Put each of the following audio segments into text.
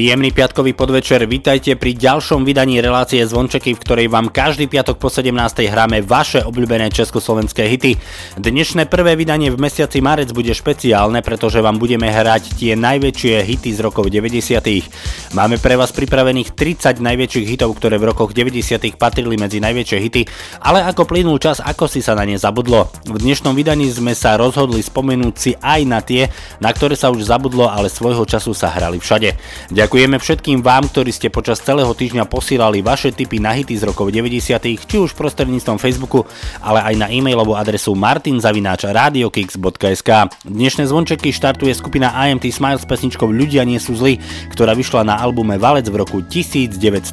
Príjemný piatkový podvečer, vítajte pri ďalšom vydaní relácie Zvončeky, v ktorej vám každý piatok po 17. hráme vaše obľúbené československé hity. Dnešné prvé vydanie v mesiaci marec bude špeciálne, pretože vám budeme hrať tie najväčšie hity z rokov 90. Máme pre vás pripravených 30 najväčších hitov, ktoré v rokoch 90. patrili medzi najväčšie hity, ale ako plynul čas, ako si sa na ne zabudlo. V dnešnom vydaní sme sa rozhodli spomenúť si aj na tie, na ktoré sa už zabudlo, ale svojho času sa hrali všade. Ďakujeme všetkým vám, ktorí ste počas celého týždňa posílali vaše tipy na hity z rokov 90 či už prostredníctvom Facebooku, ale aj na e-mailovú adresu martinzavináč.radiokix.sk Dnešné zvončeky štartuje skupina IMT Smile s pesničkou Ľudia nie sú zlí, ktorá vyšla na albume Valec v roku 1998.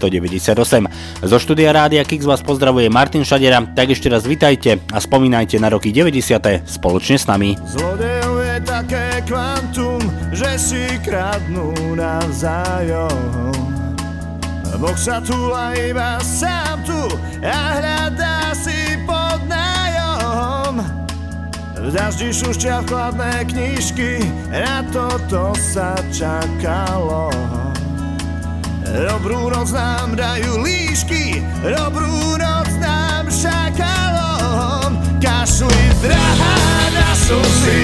Zo štúdia Rádia Kix vás pozdravuje Martin Šadera, tak ešte raz vitajte a spomínajte na roky 90. spoločne s nami. Zlodejov je také kvantum, že si kradnú navzájom. Boh sa túla iba sám tu a hľadá si pod nájom. V daždi šušťa vkladné knižky, na toto sa čakalo. Dobrú noc nám dajú líšky, dobrú noc nám šakalom. Kašli drahá na slzy,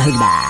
alma.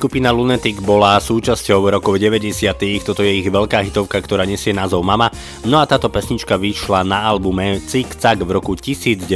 Skupina Lunatic bola súčasťou rokov 90. Toto je ich veľká hitovka, ktorá nesie názov Mama. No a táto pesnička vyšla na albume Cik Cak v roku 1998.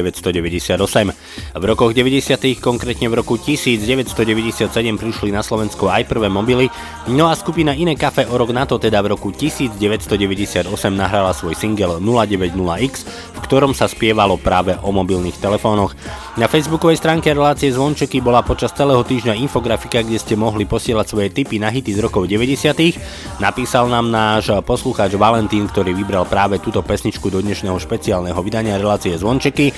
V rokoch 90. konkrétne v roku 1997 prišli na Slovensko aj prvé mobily, no a skupina Iné kafe o rok na to, teda v roku 1998 nahrala svoj single 090X, v ktorom sa spievalo práve o mobilných telefónoch. Na facebookovej stránke relácie Zvončeky bola počas celého týždňa infografika, kde ste mohli posielať svoje tipy na hity z rokov 90. Napísal nám náš poslucháč Valentín, ktorý vybral práve túto pesničku do dnešného špeciálneho vydania relácie Zvončeky.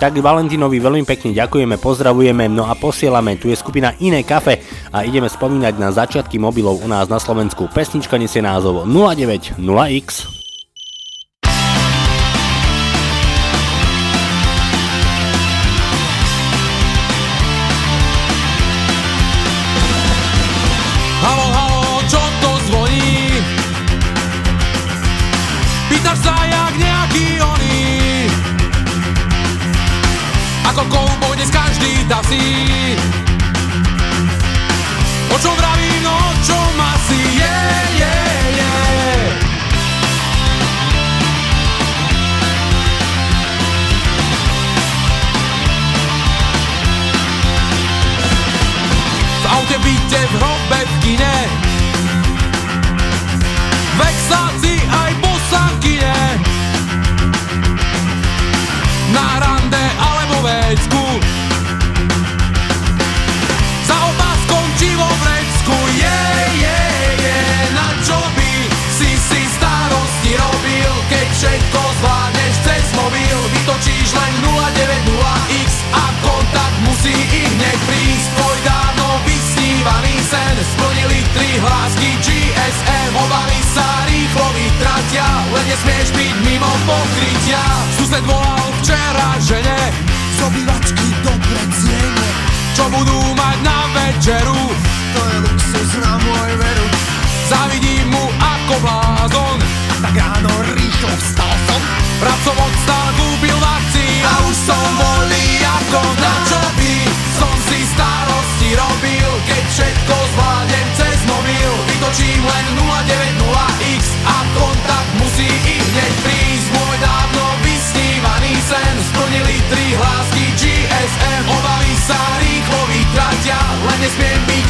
Tak Valentínovi veľmi pekne ďakujeme, pozdravujeme, no a posielame, tu je skupina Iné kafe a ideme spomínať na začiatky mobilov u nás na Slovensku. Pesnička nesie názov 090X. Každý nesmieš byť mimo pokrytia. Sused volal včera žene. Z obývačky dobre zjenie Čo budú mať na večeru? To je luxus na môj veru. Zavidím mu ako blázon. Tak ráno rýchlo vstal som. Pracov odstal, kúpil vakcín. A už som volný ako na čo by Som si starosti robil Keď všetko zvládnem cez mobil. Vytočím len 090X A kontakt musí i hneď prísť Môj dávno vysnívaný sen. Splnili tri hlásky GSM Obavy sa rýchlo vytratia Len nesmiem byť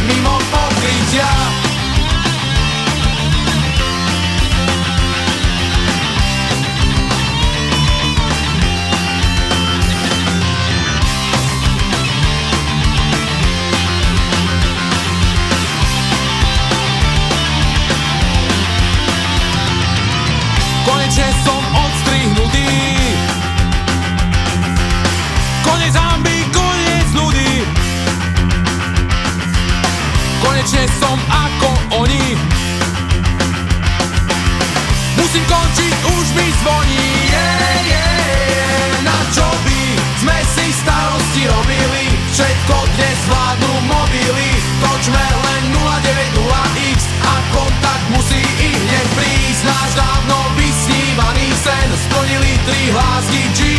tri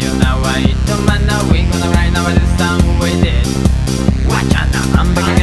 you not white. No matter, we gonna ride no matter the storm we did. Watch out, I'm back.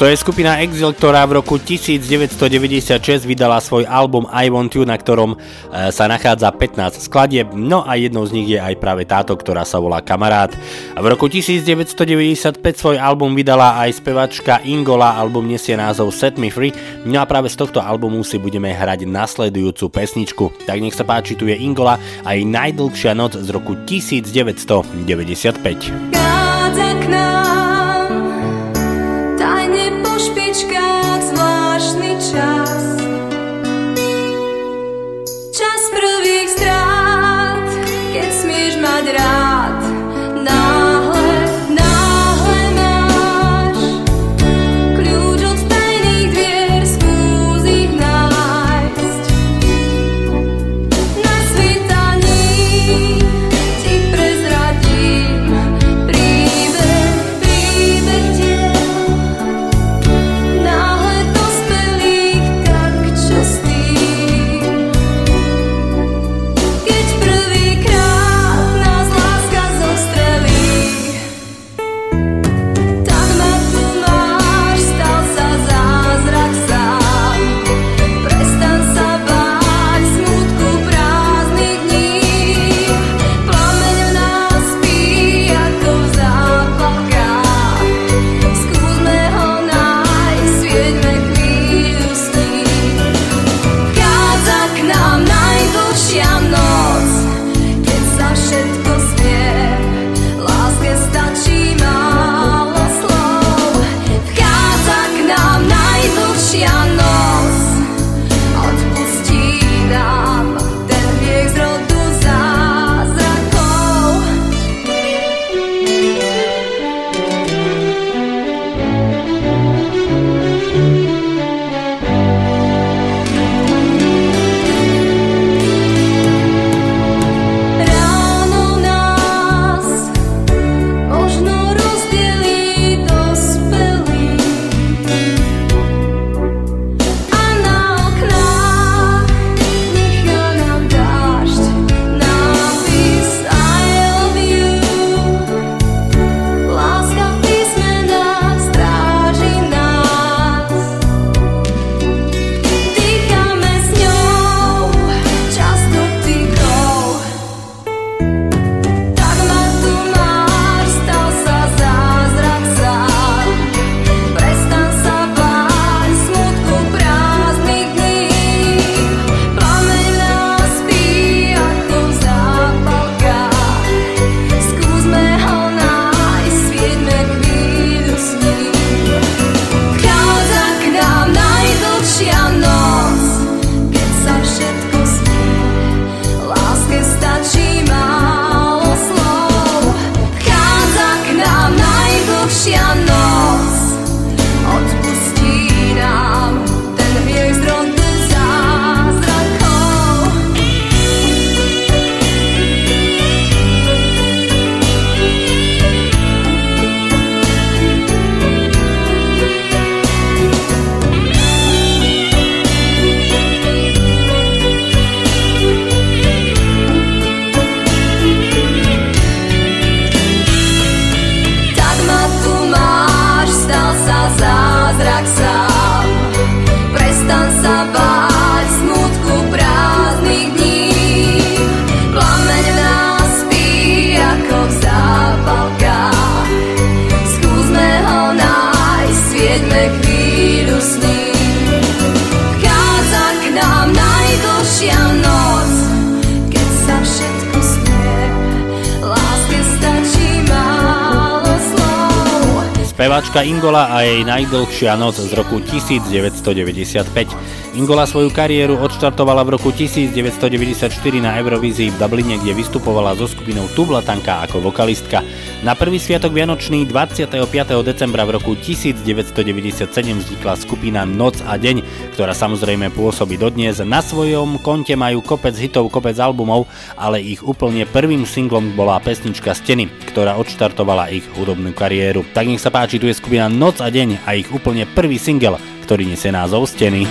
Toto je skupina Exil, ktorá v roku 1996 vydala svoj album I Want You, na ktorom e, sa nachádza 15 skladieb, no a jednou z nich je aj práve táto, ktorá sa volá Kamarát. V roku 1995 svoj album vydala aj spevačka Ingola, album nesie názov Set Me Free, no a práve z tohto albumu si budeme hrať nasledujúcu pesničku. Tak nech sa páči, tu je Ingola aj najdlhšia noc z roku 1995. Speváčka Ingola a jej najdlhšia noc z roku 1995. Ingola svoju kariéru odštartovala v roku 1994 na Eurovízii v Dubline, kde vystupovala so skupinou Tublatanka ako vokalistka. Na prvý sviatok Vianočný 25. decembra v roku 1997 vznikla skupina Noc a deň, ktorá samozrejme pôsobí dodnes. Na svojom konte majú kopec hitov, kopec albumov, ale ich úplne prvým singlom bola pesnička Steny, ktorá odštartovala ich hudobnú kariéru. Tak nech sa páči, tu je skupina Noc a deň a ich úplne prvý single ktorý nesie názov Steny.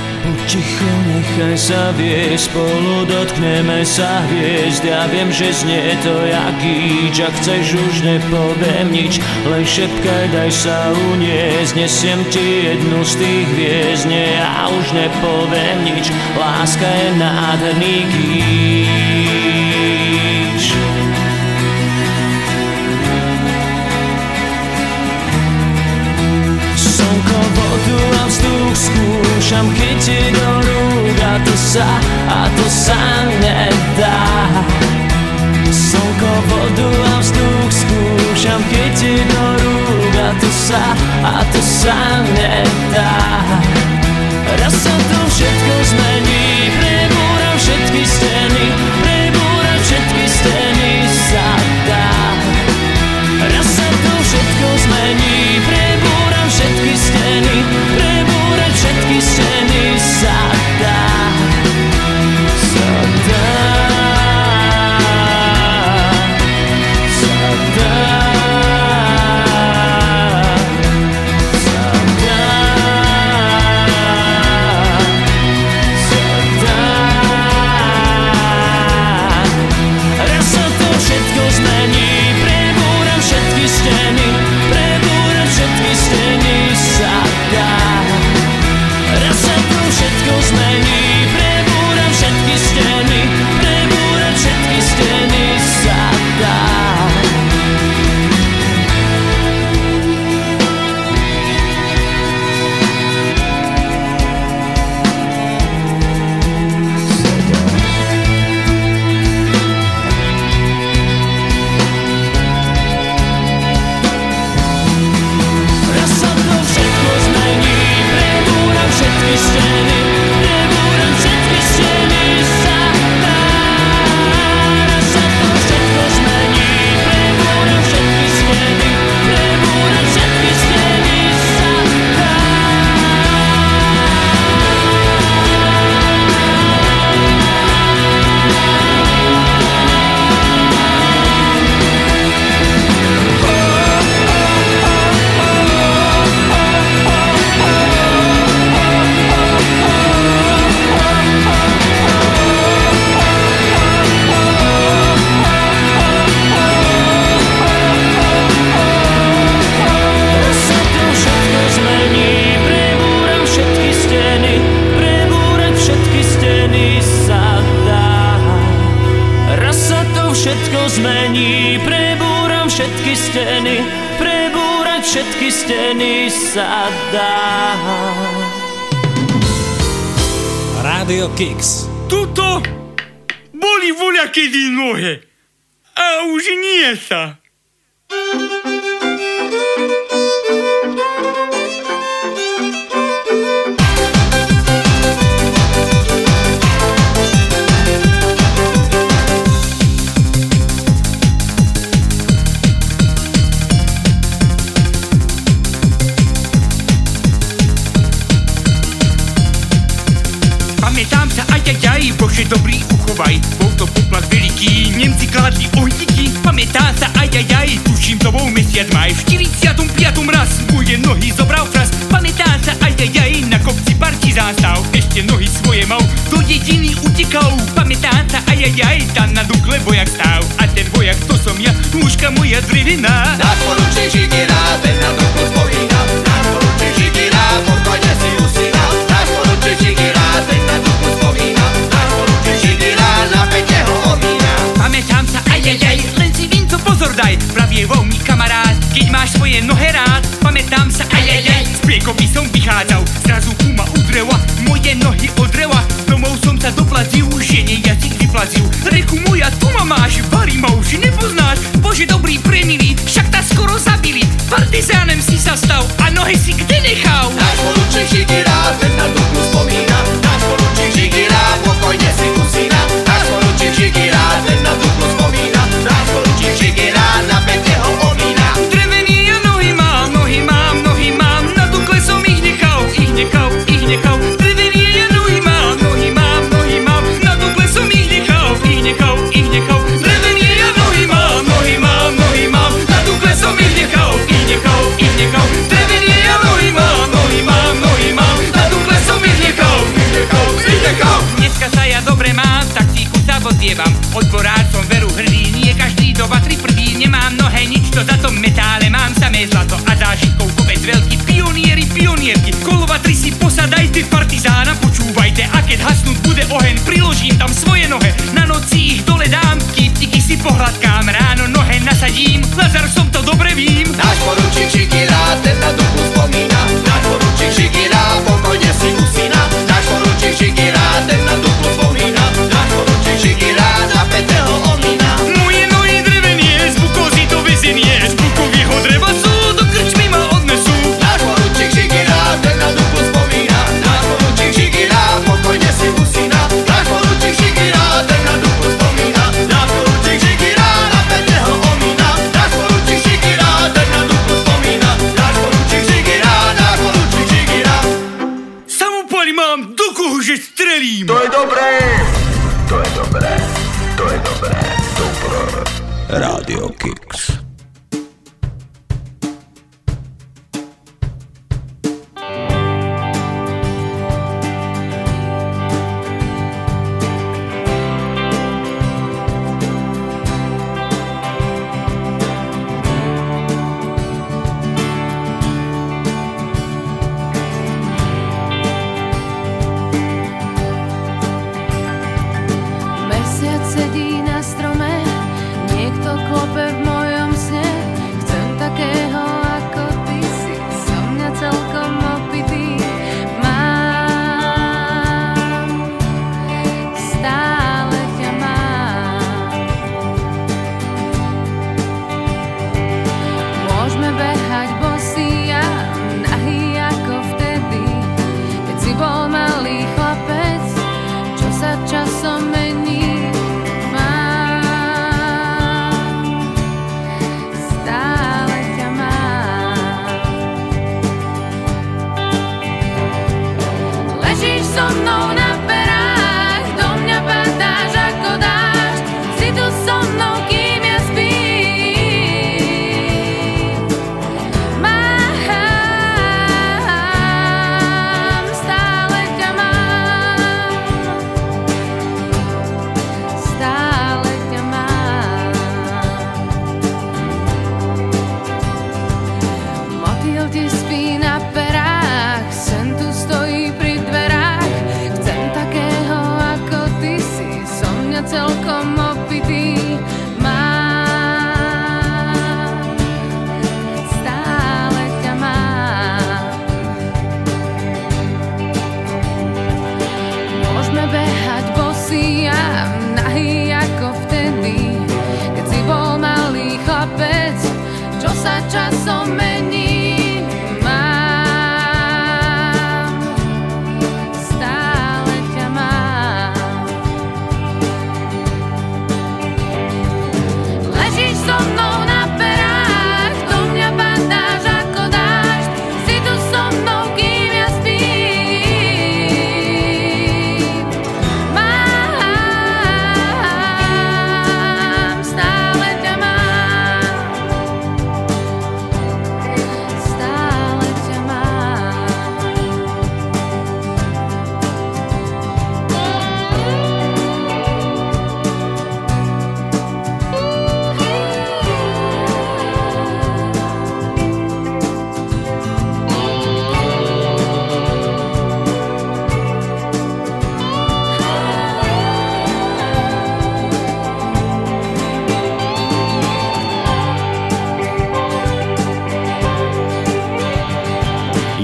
Ticho, nechaj sa viesť, spolu dotkneme sa hviezd. Ja viem, že znie to jak gíč, ak chceš už nepoviem nič. Len šepkaj, daj sa uniesť, nesiem ti jednu z tých hviezd. Nie, ja už nepoviem nič, láska je nádherný gíč skúšam chytiť do rúk a to sa, a to sa nedá. Slnko, vodu a vzduch skúšam chytiť do rúk a to sa, a to sa nedá. Raz sa to všetko zmení, prebúram všetky steny, prebúram všetky steny sa dá. Raz sa to všetko zmení, prebúram všetky steny, prebúram všetky steny sa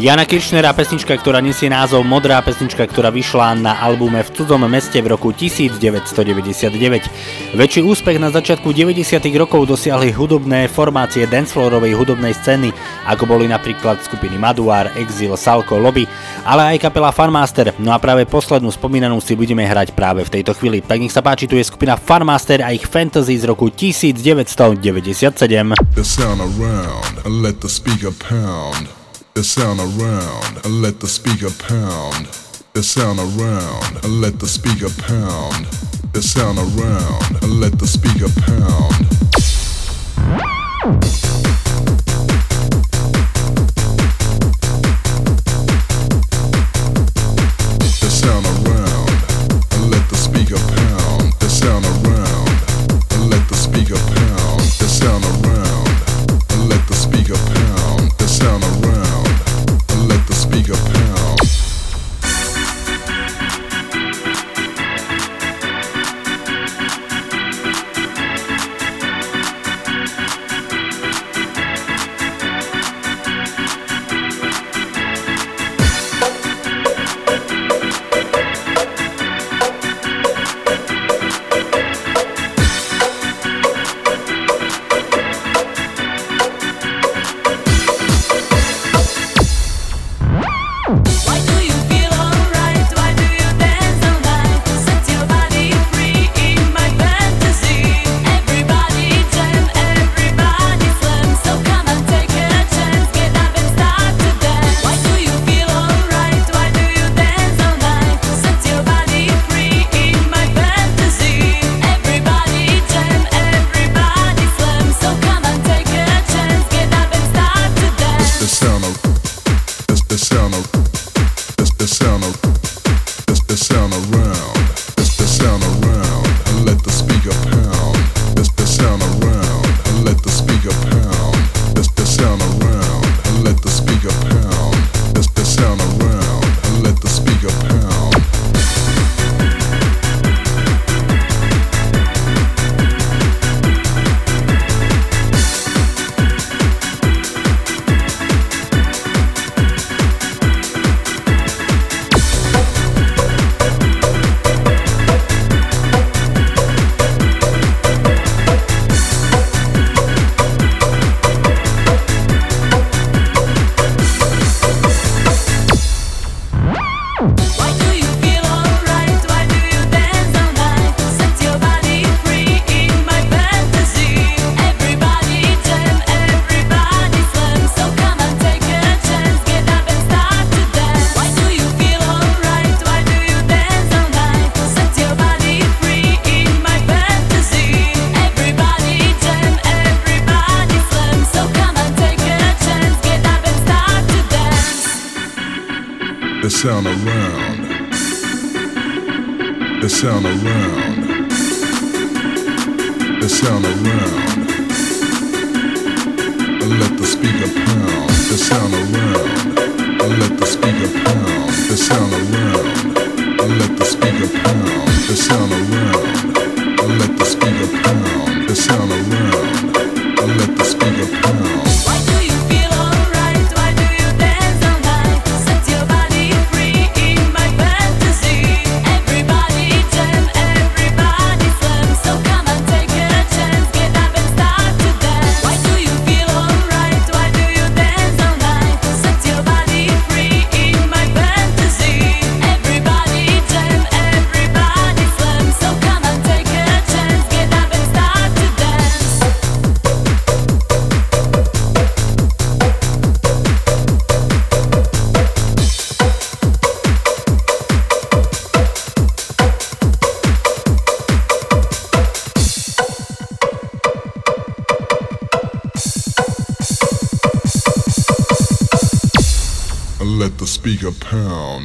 Jana Kiršnera pesnička, ktorá nesie názov Modrá pesnička, ktorá vyšla na albume V cudzom meste v roku 1999. Väčší úspech na začiatku 90. rokov dosiahli hudobné formácie dancefloorovej hudobnej scény, ako boli napríklad skupiny Maduár, Exil, Salko, Lobby, ale aj kapela Farmaster. No a práve poslednú spomínanú si budeme hrať práve v tejto chvíli. Tak nech sa páči, tu je skupina Farmaster a ich Fantasy z roku 1997. The sound around, let the speaker pound. the sound around and let the speaker pound. The sound around and let the speaker pound. The sound around and let the speaker pound.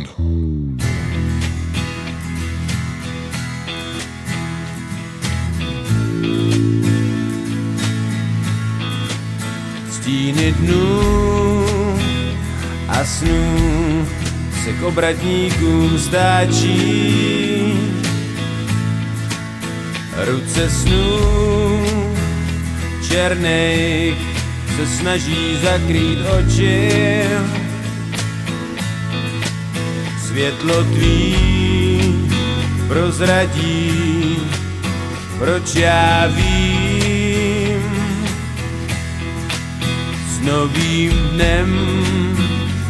Pound. Stíny dnů a snů se k obratníkům stáčí. Ruce snů černých se snaží zakrýt oči. Světlo tvý prozradí, proč já vím. S novým dnem,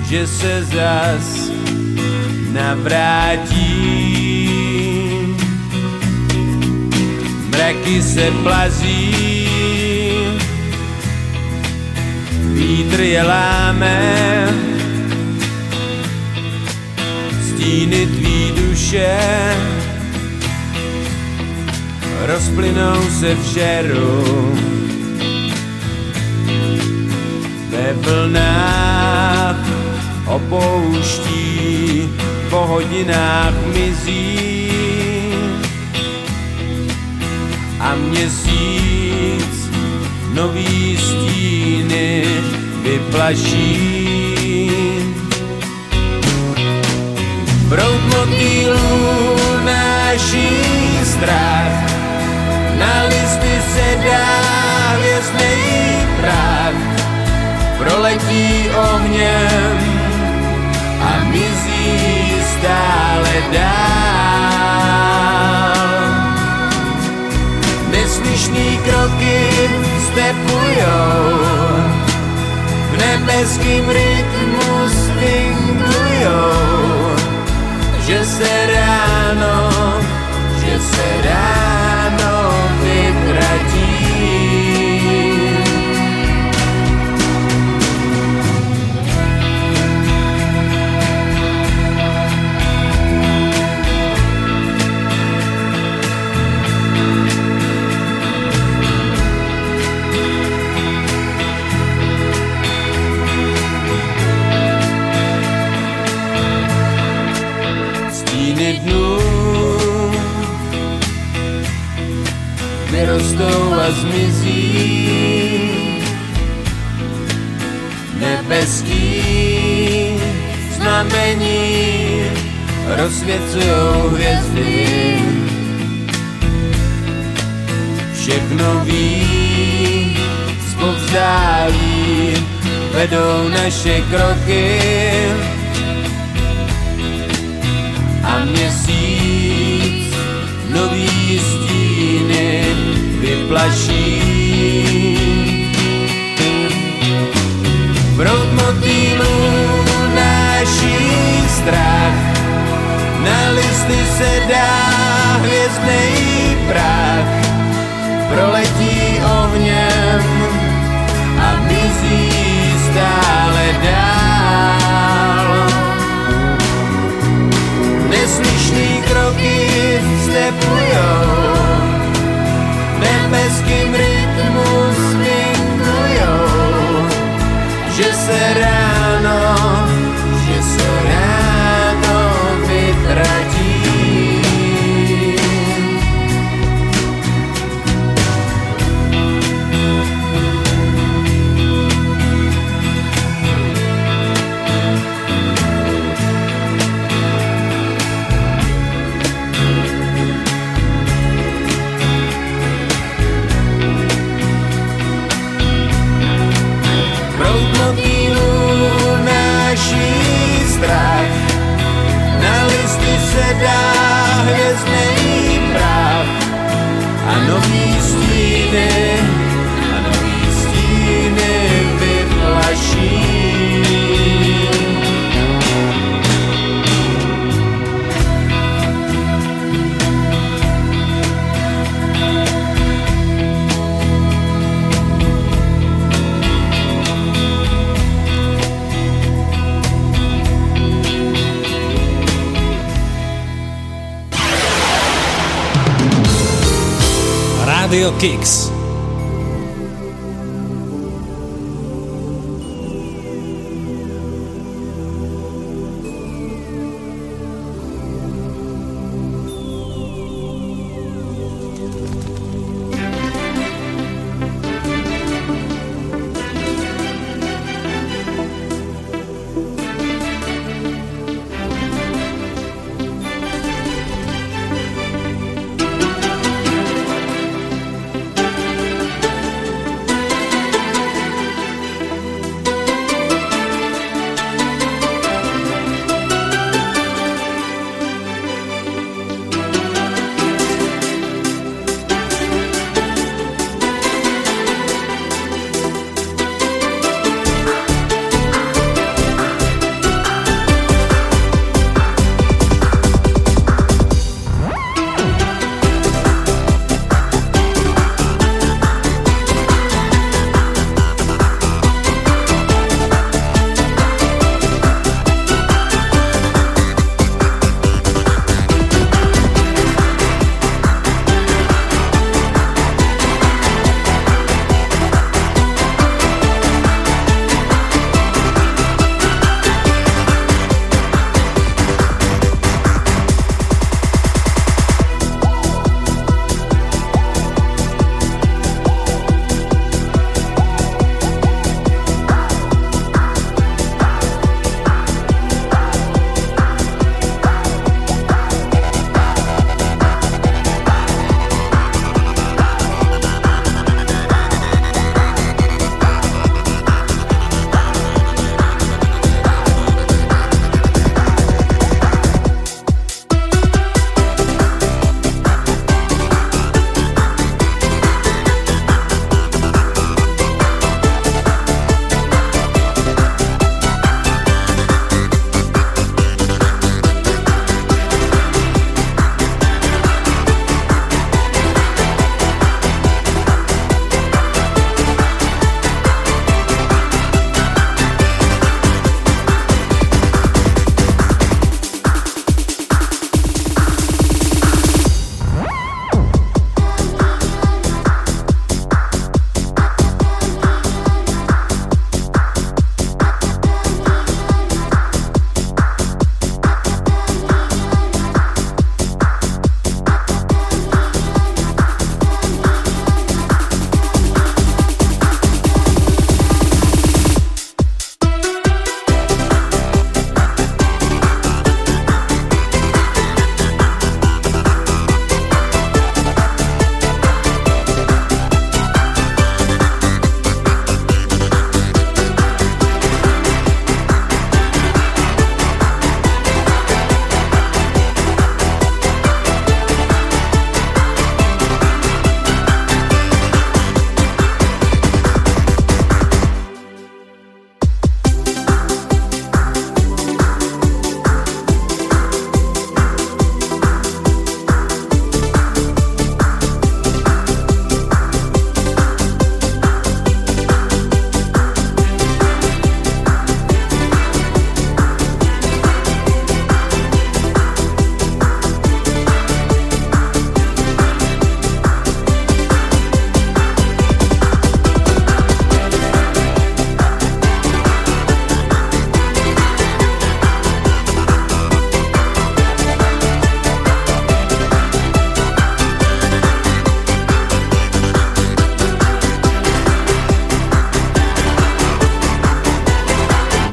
že se zas navrátím. Mraky se plazí, vítr je láme, stíny tvý duše rozplynou se v žeru. Ve vlnách opouští, po hodinách mizí a měsíc nový stíny vyplaší. Proud motýlů náší strach, na listy se dá hvězdnej prach, proletí ohněm a mizí stále dál. Neslyšný kroky stepujou, v nebeským rytmu swingujou, že se ráno, že se ráno vytratí. Vyrostou a zmizí. Nebeský znamení rozsvěcujou hvězdy. Všechno ví, zpovzdálí, vedou naše kroky. a měsíc vyplaší. Proud motýlů náší strach, na listy se dá hvězdnej prach, proletí ohněm a mizí stále dál. Neslyšný kroky stepujou, nebeským rytmu nový stíny a Rádio Kix.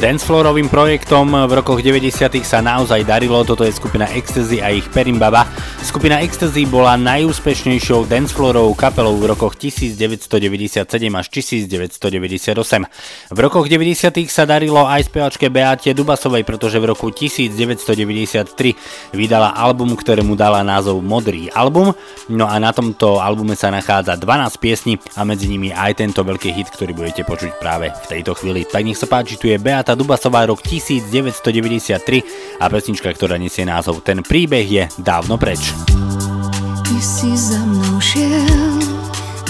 Dancefloorovým projektom. V rokoch 90 sa naozaj darilo, toto je skupina Ecstasy a ich Perimbaba. Skupina Ecstasy bola najúspešnejšou dancefloorovou kapelou v rokoch 1997 až 1998. V rokoch 90 sa darilo aj spevačke Beate Dubasovej, pretože v roku 1993 vydala album, ktorému dala názov Modrý album. No a na tomto albume sa nachádza 12 piesní a medzi nimi aj tento veľký hit, ktorý budete počuť práve v tejto chvíli. Tak nech sa páči, tu je Beata Dubasová rok 1993 a pesnička, ktorá nesie názov Ten príbeh je dávno preč. Ty si za mnou šiel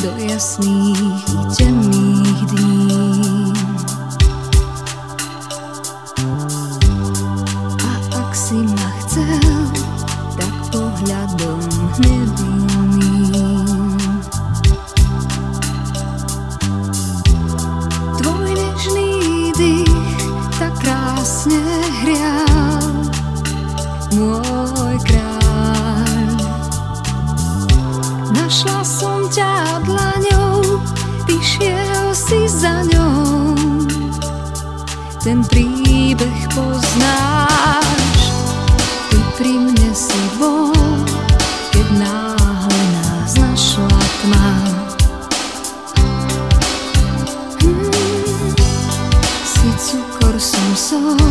do jasných i temných ťa dlaňou, ty si za ňou. Ten príbeh poznáš, ty pri mne si bol, keď náhle nás našla tma. Hmm, si cukor som sol,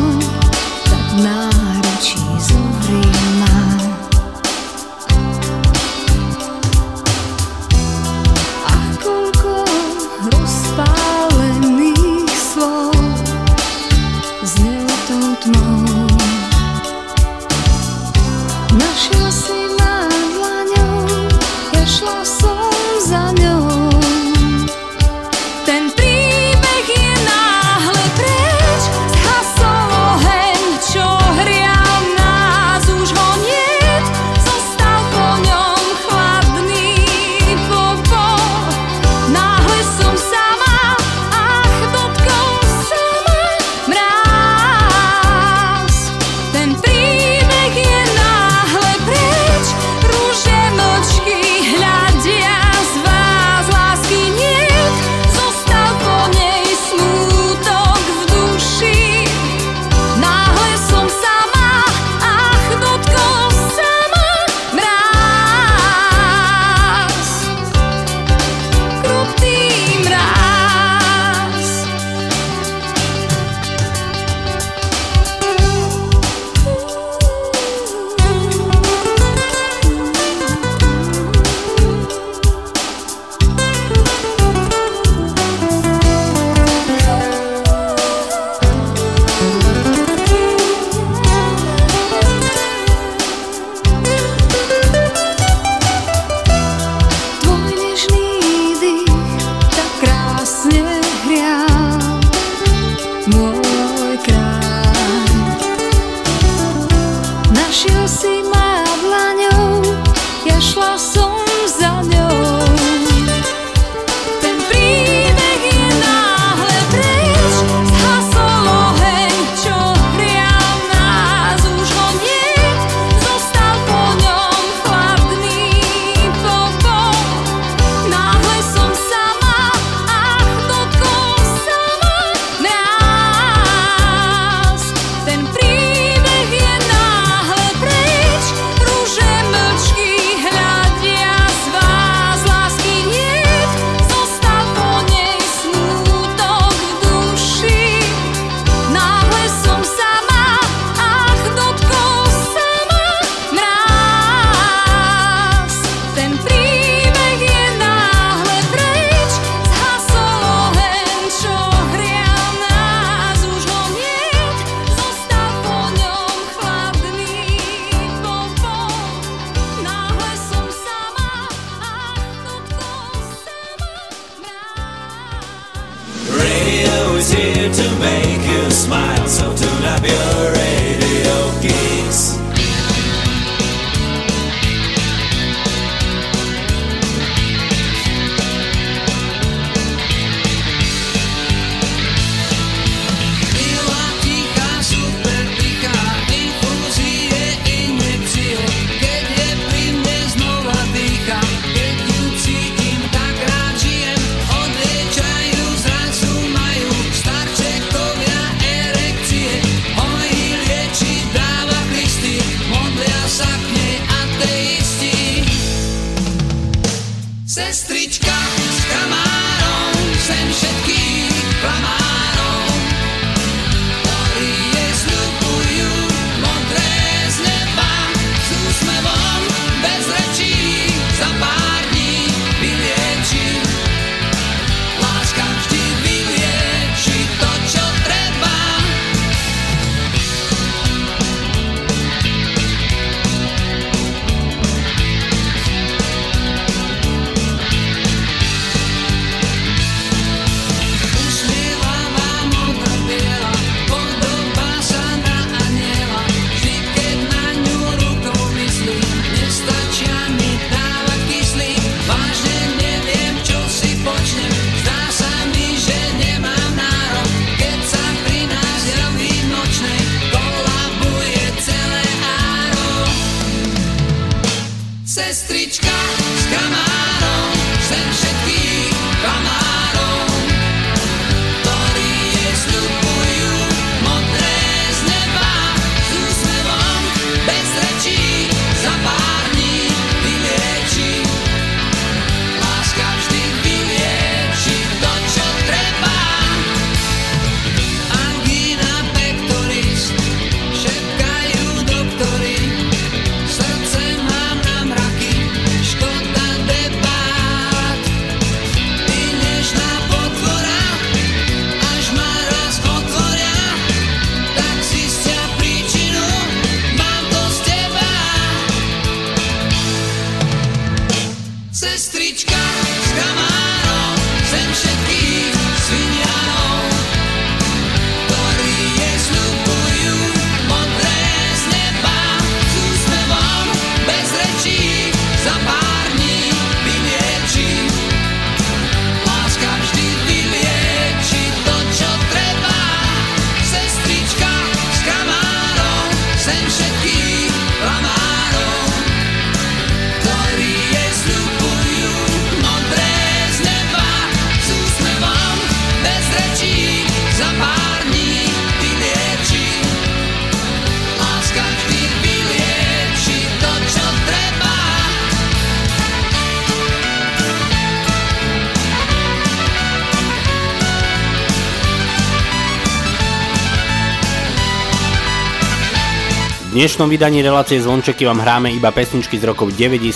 dnešnom vydaní relácie Zvončeky vám hráme iba pesničky z rokov 90.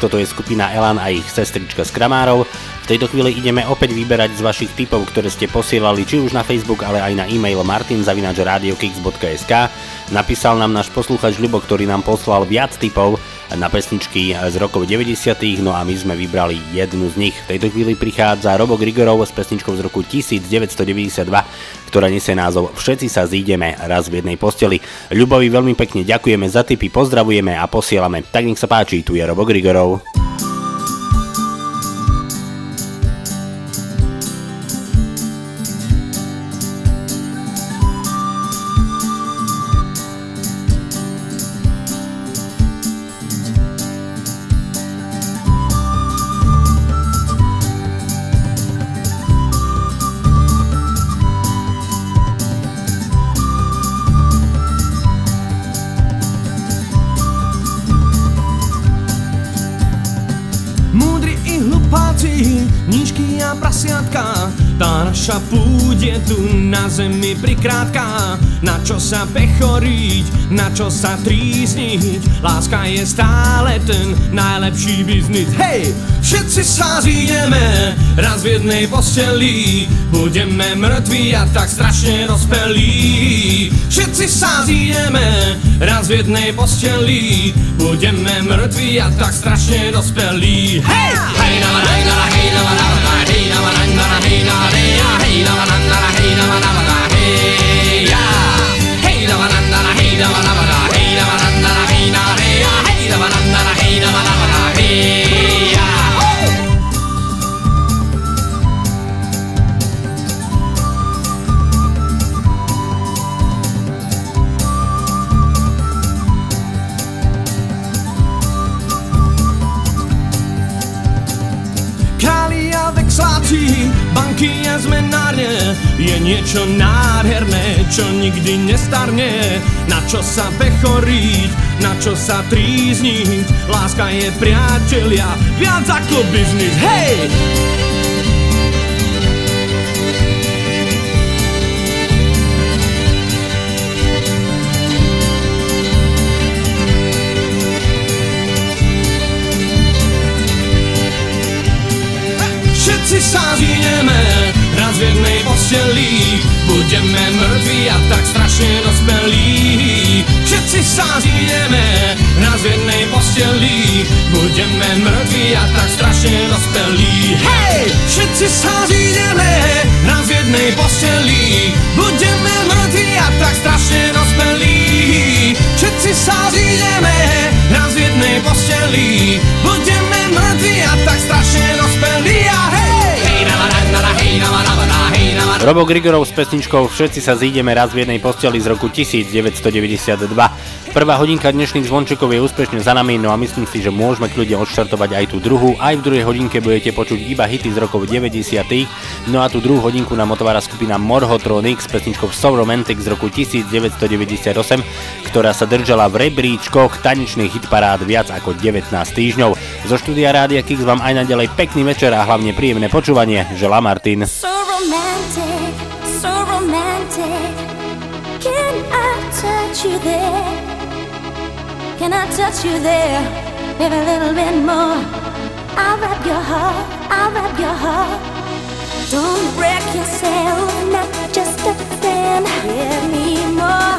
Toto je skupina Elan a ich sestrička z Kramárov. V tejto chvíli ideme opäť vyberať z vašich tipov, ktoré ste posielali či už na Facebook, ale aj na e-mail martinzavinačradiokix.sk. Napísal nám náš posluchač Ľubo, ktorý nám poslal viac tipov na pesničky z rokov 90. No a my sme vybrali jednu z nich. V tejto chvíli prichádza Robo Grigorov s pesničkou z roku 1992, ktorá nesie názov Všetci sa zídeme raz v jednej posteli. Ľubovi veľmi pekne ďakujeme za tipy, pozdravujeme a posielame. Tak nech sa páči, tu je Robo Grigorov. Zemi prikrátka Na čo sa pechoriť, na čo sa trísniť Láska je stále ten najlepší biznis Hej, všetci sa zídeme raz v jednej posteli Budeme mŕtvi a tak strašne dospelí Všetci sa zídeme raz v jednej posteli Budeme mŕtvi a tak strašne dospelí Hej! Hej, na hej, na hej, na hej, na hej, na hej, na hej, na hej, na hej, na hej, ja. Hej, na hej, na hej, na hej, na hej, na hej, ja. Hej, na hej, na hej, ja. Králi a vexláci, banky a banchi Je niečo nádherné, čo nikdy nestarne Na čo sa pechoriť, na čo sa trízniť Láska je priatelia, viac ako biznis, hej! Všetci sa v posteli Budeme mŕtvi a tak strašne dospelí Všetci sa zídeme raz jednej posteli Budeme mŕtvi a tak strašne dospelí Hej! Všetci sa zídeme raz jednej posteli Budeme mŕtvi a tak strašne dospelí Všetci sa zídeme raz jednej posteli Budeme Robo Grigorov s pesničkou Všetci sa zídeme raz v jednej posteli z roku 1992. Prvá hodinka dnešných zvončekov je úspešne za nami, no a myslím si, že môžeme kľudne odštartovať aj tú druhú. Aj v druhej hodinke budete počuť iba hity z rokov 90. No a tú druhú hodinku nám otvára skupina Morhotronic s pesničkou So Romantic z roku 1998, ktorá sa držala v rebríčkoch tanečných hitparád viac ako 19 týždňov. Zo štúdia Rádia Kix vám aj naďalej pekný večer a hlavne príjemné počúvanie. Želá Martin. So romantic, so romantic. Can I touch you there? Can I touch you there? Maybe a little bit more. I'll wrap your heart, I'll wrap your heart. Don't wreck yourself, not just a friend. Give me more,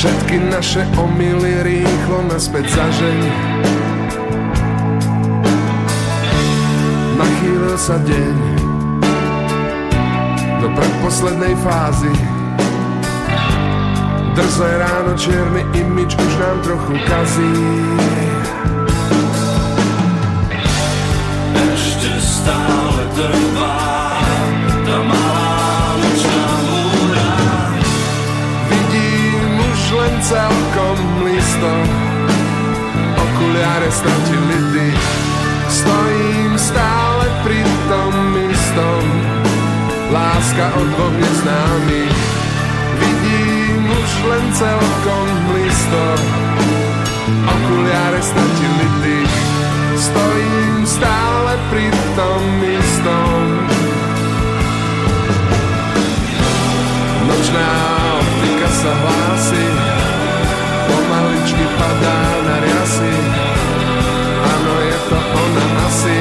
Všetky naše omily rýchlo naspäť zažeň. Nachýlil sa deň do predposlednej fázy. Drzé ráno, čierny imič už nám trochu kazí. Ešte stále trvá celkom listo Okuliare stratili dých Stojím stále pri tom istom. Láska od dvoch neznámych Vidím už len celkom listo Okuliare stratili dých Stojím stále pri tom istom. Nočná optika sa hlási Pomaličky padá na riasy. Áno, je to ona asi.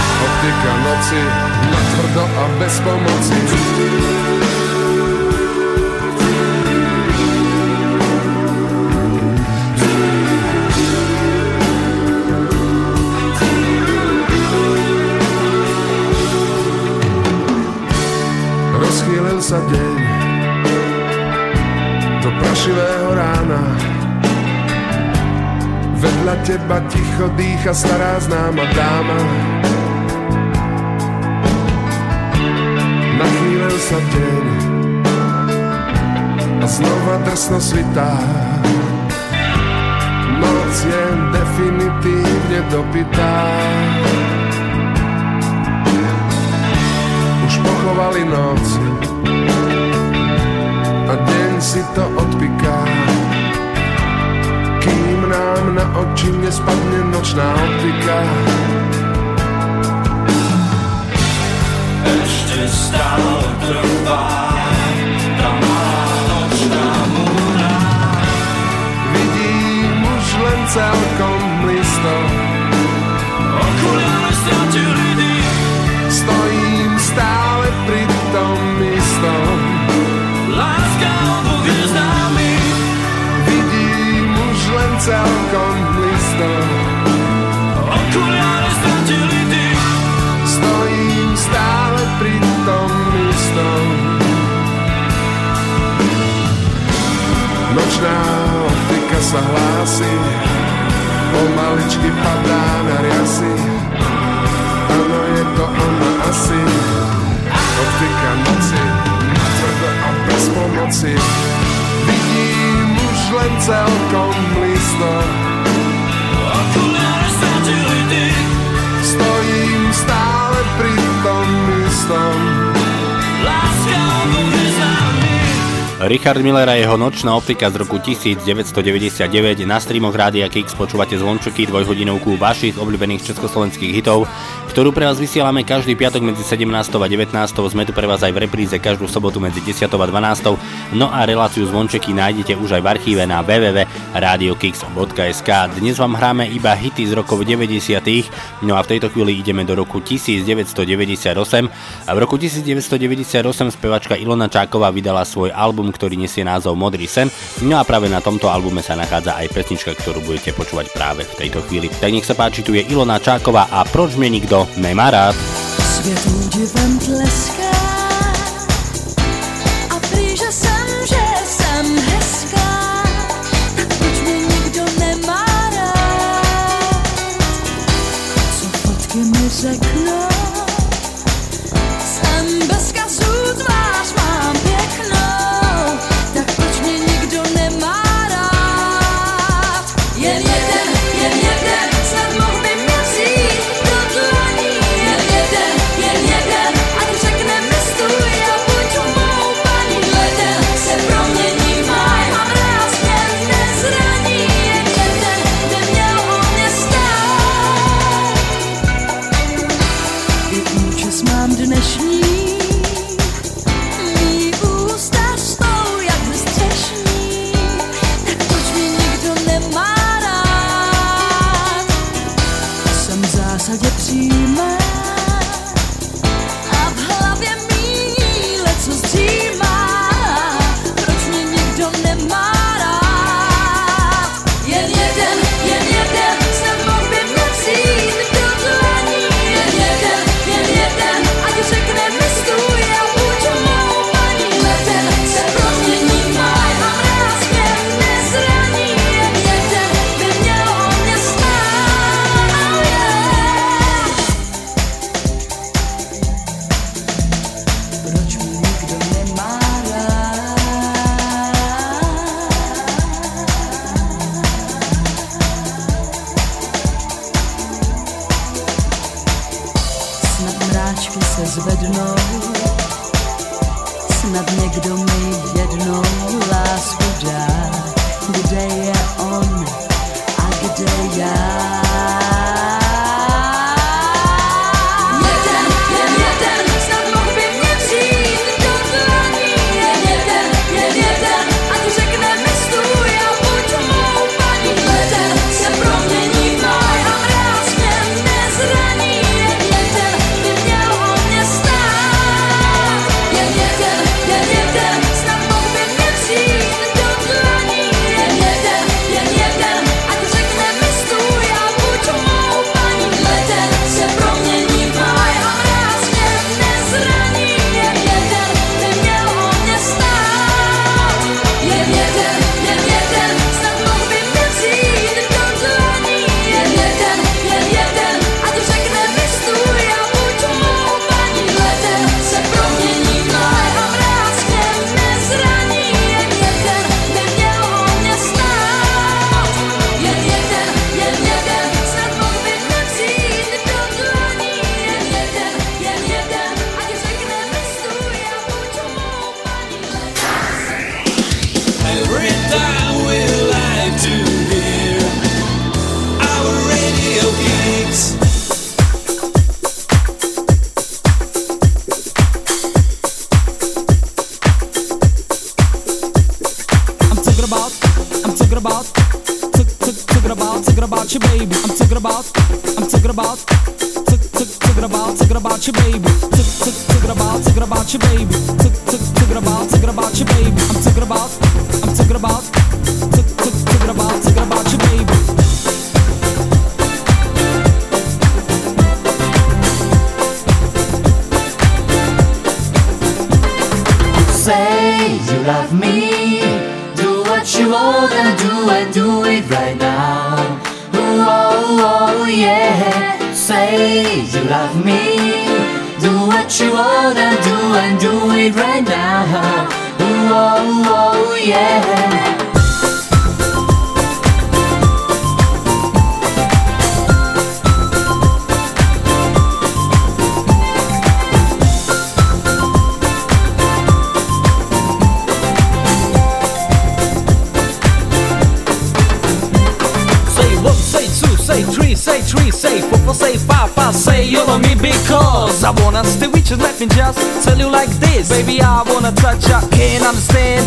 Optika noci Natvrdo a bez pomoci. Rozchýlil sa deň do prašivého rána. Vedľa teba ticho dýcha stará známa dáma. Nachýlil sa deň a znova drsno svitá. Noc je definitívne dopitá. Už pochovali noc a deň si to odpiká. Nám na oči nespadne nočná optika. Ešte stále trvá tá malá nočná múra. Vidím už len celkom listo. Celkom listo. Okuliare stratili dých Stojím stále pri tom istom. Nočná optika sa hlási, pomaličky padá na riasy. Áno, je to ona asi, optika noci, natvrdo a bez pomoci. Len celkom listo, Okuliare stratili dých stojím stále pri tom istom. Láska dvoch neznámych Richard Miller a jeho nočná optika z roku 1999 na streamoch Rádia Kix. Počúvate zvončeky dvojhodinovku vašich obľúbených československých hitov, ktorú pre vás vysielame každý piatok medzi 17. a 19. Sme tu pre vás aj v repríze každú sobotu medzi 10. a 12. No a reláciu zvončeky nájdete už aj v archíve na www.radiokix.sk. Dnes vám hráme iba hity z rokov 90. No a v tejto chvíli ideme do roku 1998. A v roku 1998 spevačka Ilona Čáková vydala svoj album, ktorý nesie názov Modrý sen. No a práve na tomto albume sa nachádza aj pesnička, ktorú budete počúvať práve v tejto chvíli. Tak nech sa páči, tu je Ilona Čáková a proč mne nikto nemá rád. Svět tleská a prý, jsem, že jsem hezká, tak proč nikdo nemá? Co fotky mi?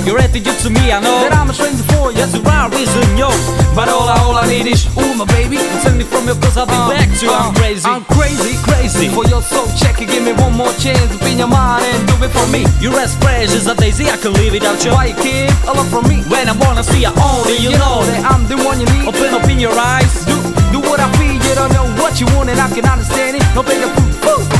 You're attitude to me, I know That I'm a stranger for you, that's the right reason, yo. But all, all I need is, ooh my baby Send me from your cause I'll be uh, back to you uh, I'm crazy, I'm crazy, crazy. For your soul check, give me one more chance Be in your mind and do it for me. You're as fresh as a daisy, I can live without you. Why you keep a lot from me? When I wanna see you only, you, you know, know that I'm the one you need. Open up in your eyes, do, do what I feel You don't know what you want and I can understand it. No bigger food,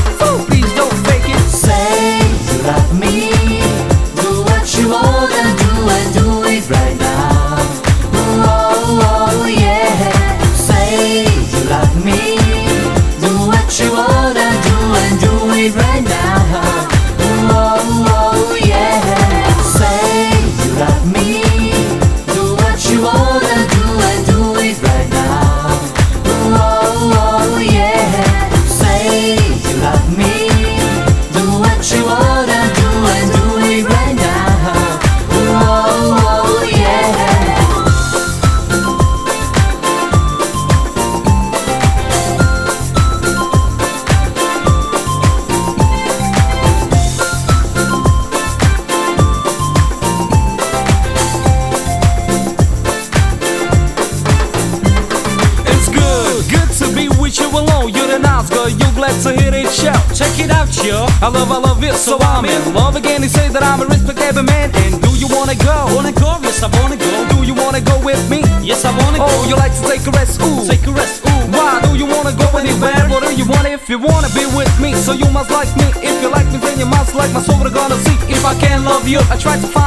I tried to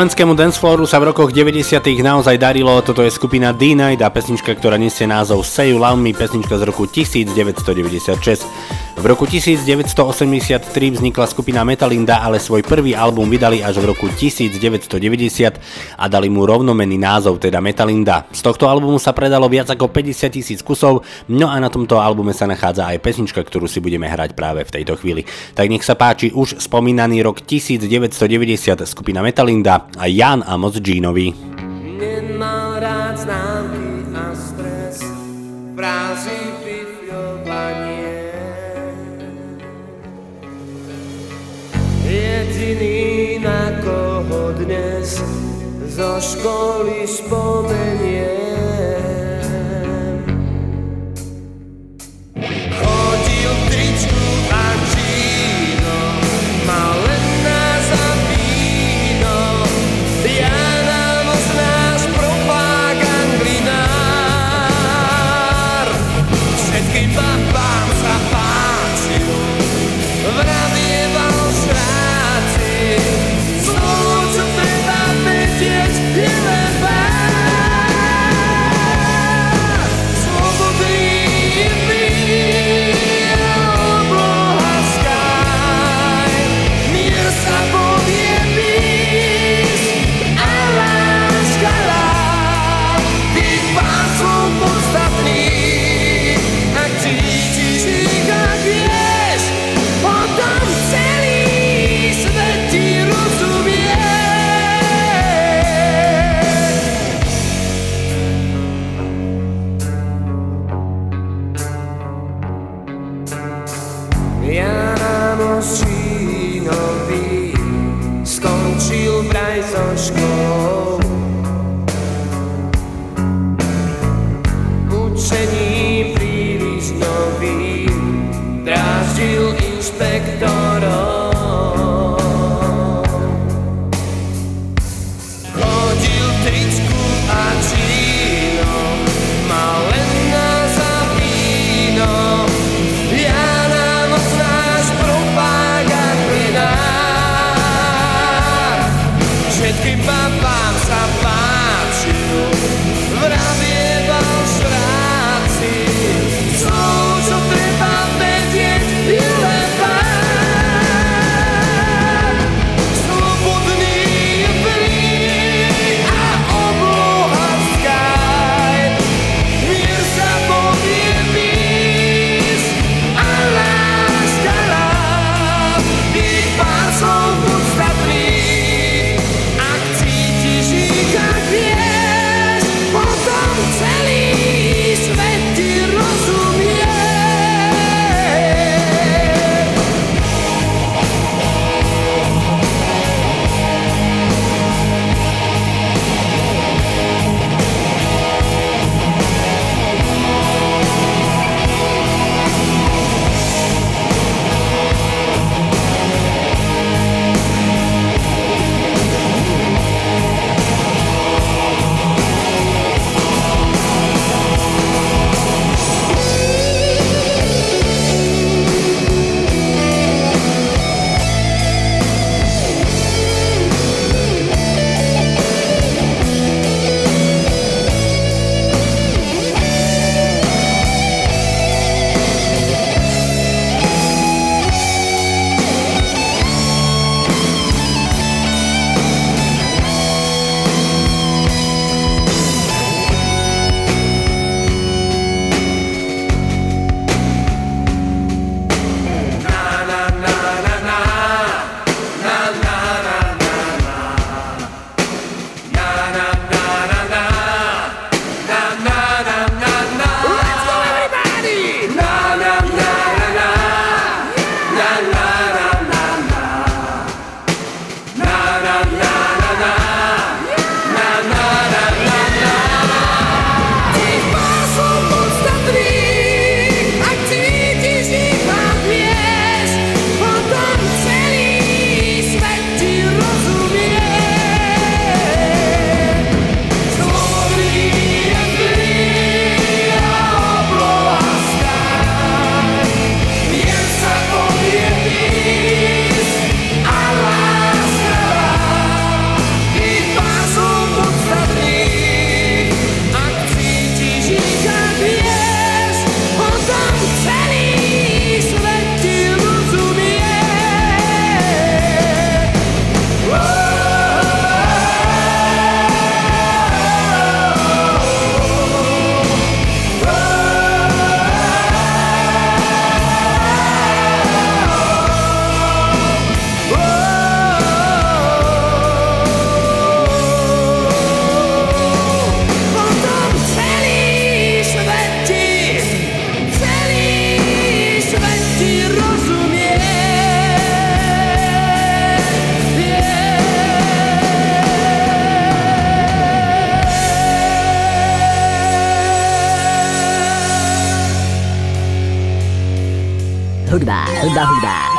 Slovenskému danceflooru sa v rokoch 90 naozaj darilo, toto je skupina D-Night a pesnička, ktorá nesie názov Say You Love Me, pesnička z roku 1996. V roku 1983 vznikla skupina Metalinda, ale svoj prvý album vydali až v roku 1990 a dali mu rovnomenný názov, teda Metalinda. Z tohto albumu sa predalo viac ako 50 tisíc kusov, no a na tomto albume sa nachádza aj pesnička, ktorú si budeme hrať práve v tejto chvíli. Tak nech sa páči už spomínaný rok 1990 skupina Metalinda a Jan a Moc Jeanovi. Nemám rád známky a stres, prázdny dnes zo školy spomeniem. perfecto.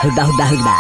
Hơi đau, đau, đau.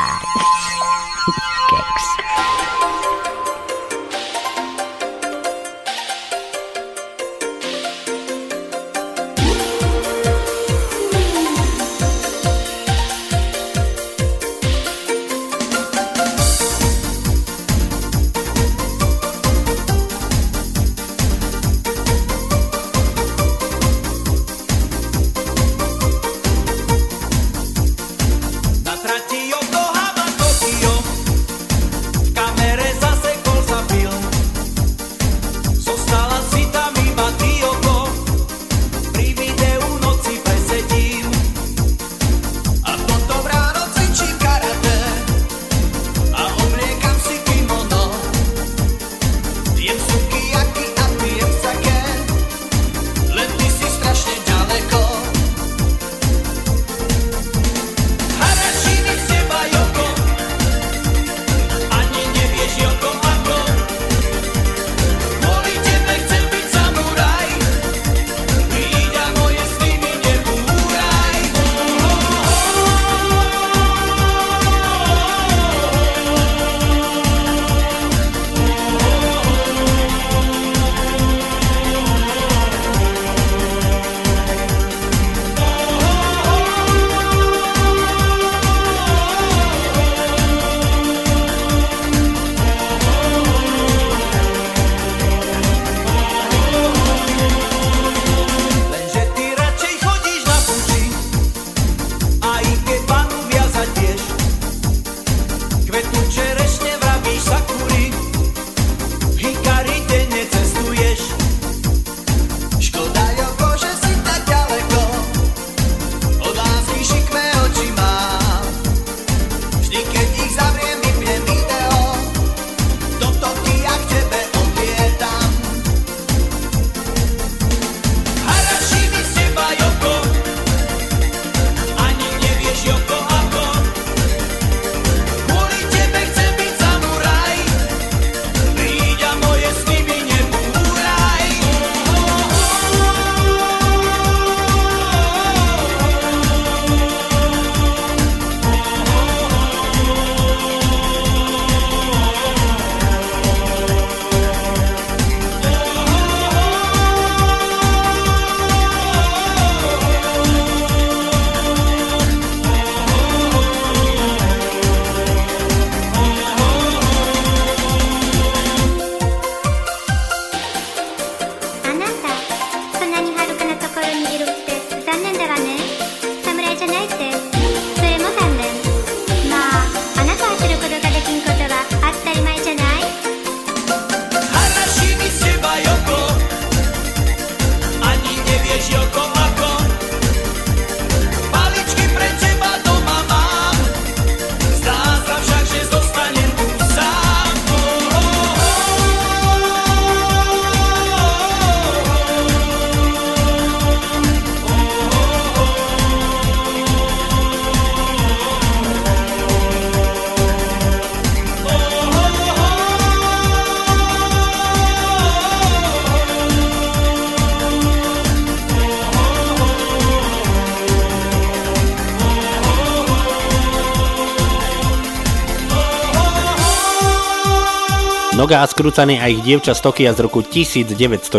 Noga a skrúcaný a ich dievča z Tokia z roku 1995.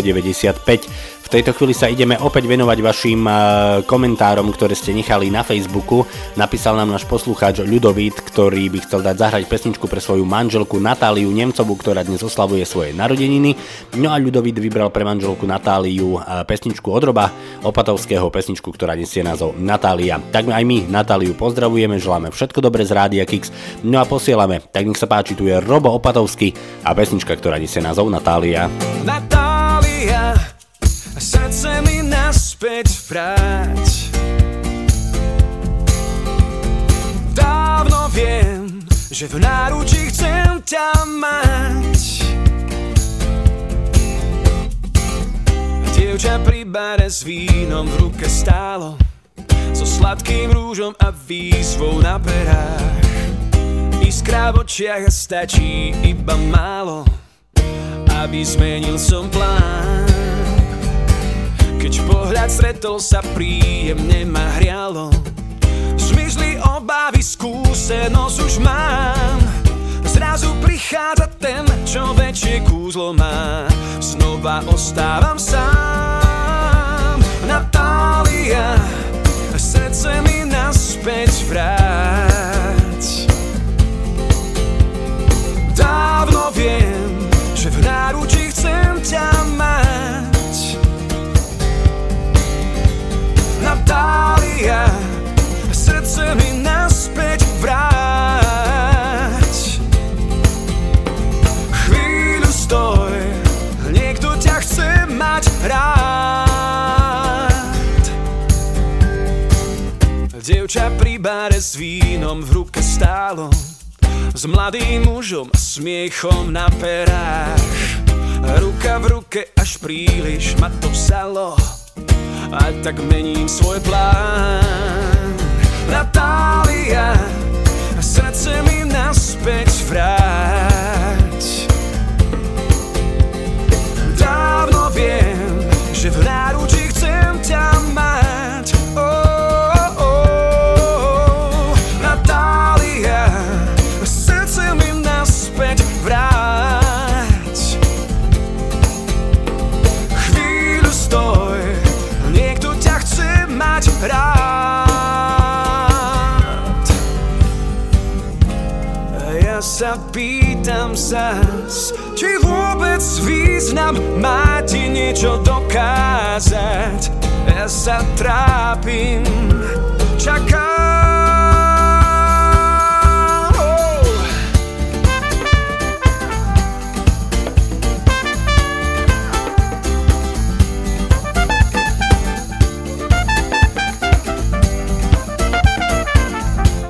V tejto chvíli sa ideme opäť venovať vašim eh, komentárom, ktoré ste nechali na Facebooku. Napísal nám náš poslucháč Ľudovít, ktorý by chcel dať zahrať pesničku pre svoju manželku Natáliu Nemcovú, ktorá dnes oslavuje svoje narodeniny. No a Ľudovít vybral pre manželku Natáliu eh, pesničku od Roba Opatovského, pesničku, ktorá nesie názov Natália. Tak aj my Natáliu pozdravujeme, želáme všetko dobré z Rádia Kix. No a posielame, tak nech sa páči, tu je Robo Opatovský a pesnička, ktorá nesie názov Natália. Natália, srdce mi naspäť vráť. Dávno viem, že v náručí chcem ťa mať. Dievča pri bare s vínom v ruke stálo, so sladkým rúžom a výzvou na perách. Iskra v očiach a stačí iba málo, aby zmenil som plán. Keď pohľad stretol sa príjemne ma hrialo, zmizli obavy, skúsenosť už mám Zrazu prichádza ten, čo väčšie kúzlo má. Znova ostávam sám. Natália, srdce mi naspäť vráť. Dávno viem, že v náručí chcem ťa mať. Natália, srdce mi naspäť vráť Chvíľu stoj, niekto ťa chce mať rád. Dievča pri bare s vínom v ruke stálo S mladým mužom a smiechom na perách Ruka v ruke až príliš ma to vzalo a tak mením svoj plán. Natália, srdce mi naspäť vráť viem, že v náručí chcem ťa mať. Oh, oh, Natália, srdce mi naspäť vráť. Chvíľu stoj, niekto ťa chce mať rád. Ja sa pýtam zas, či vôbec význam má ti niečo dokázať? Ja sa trápim, čakám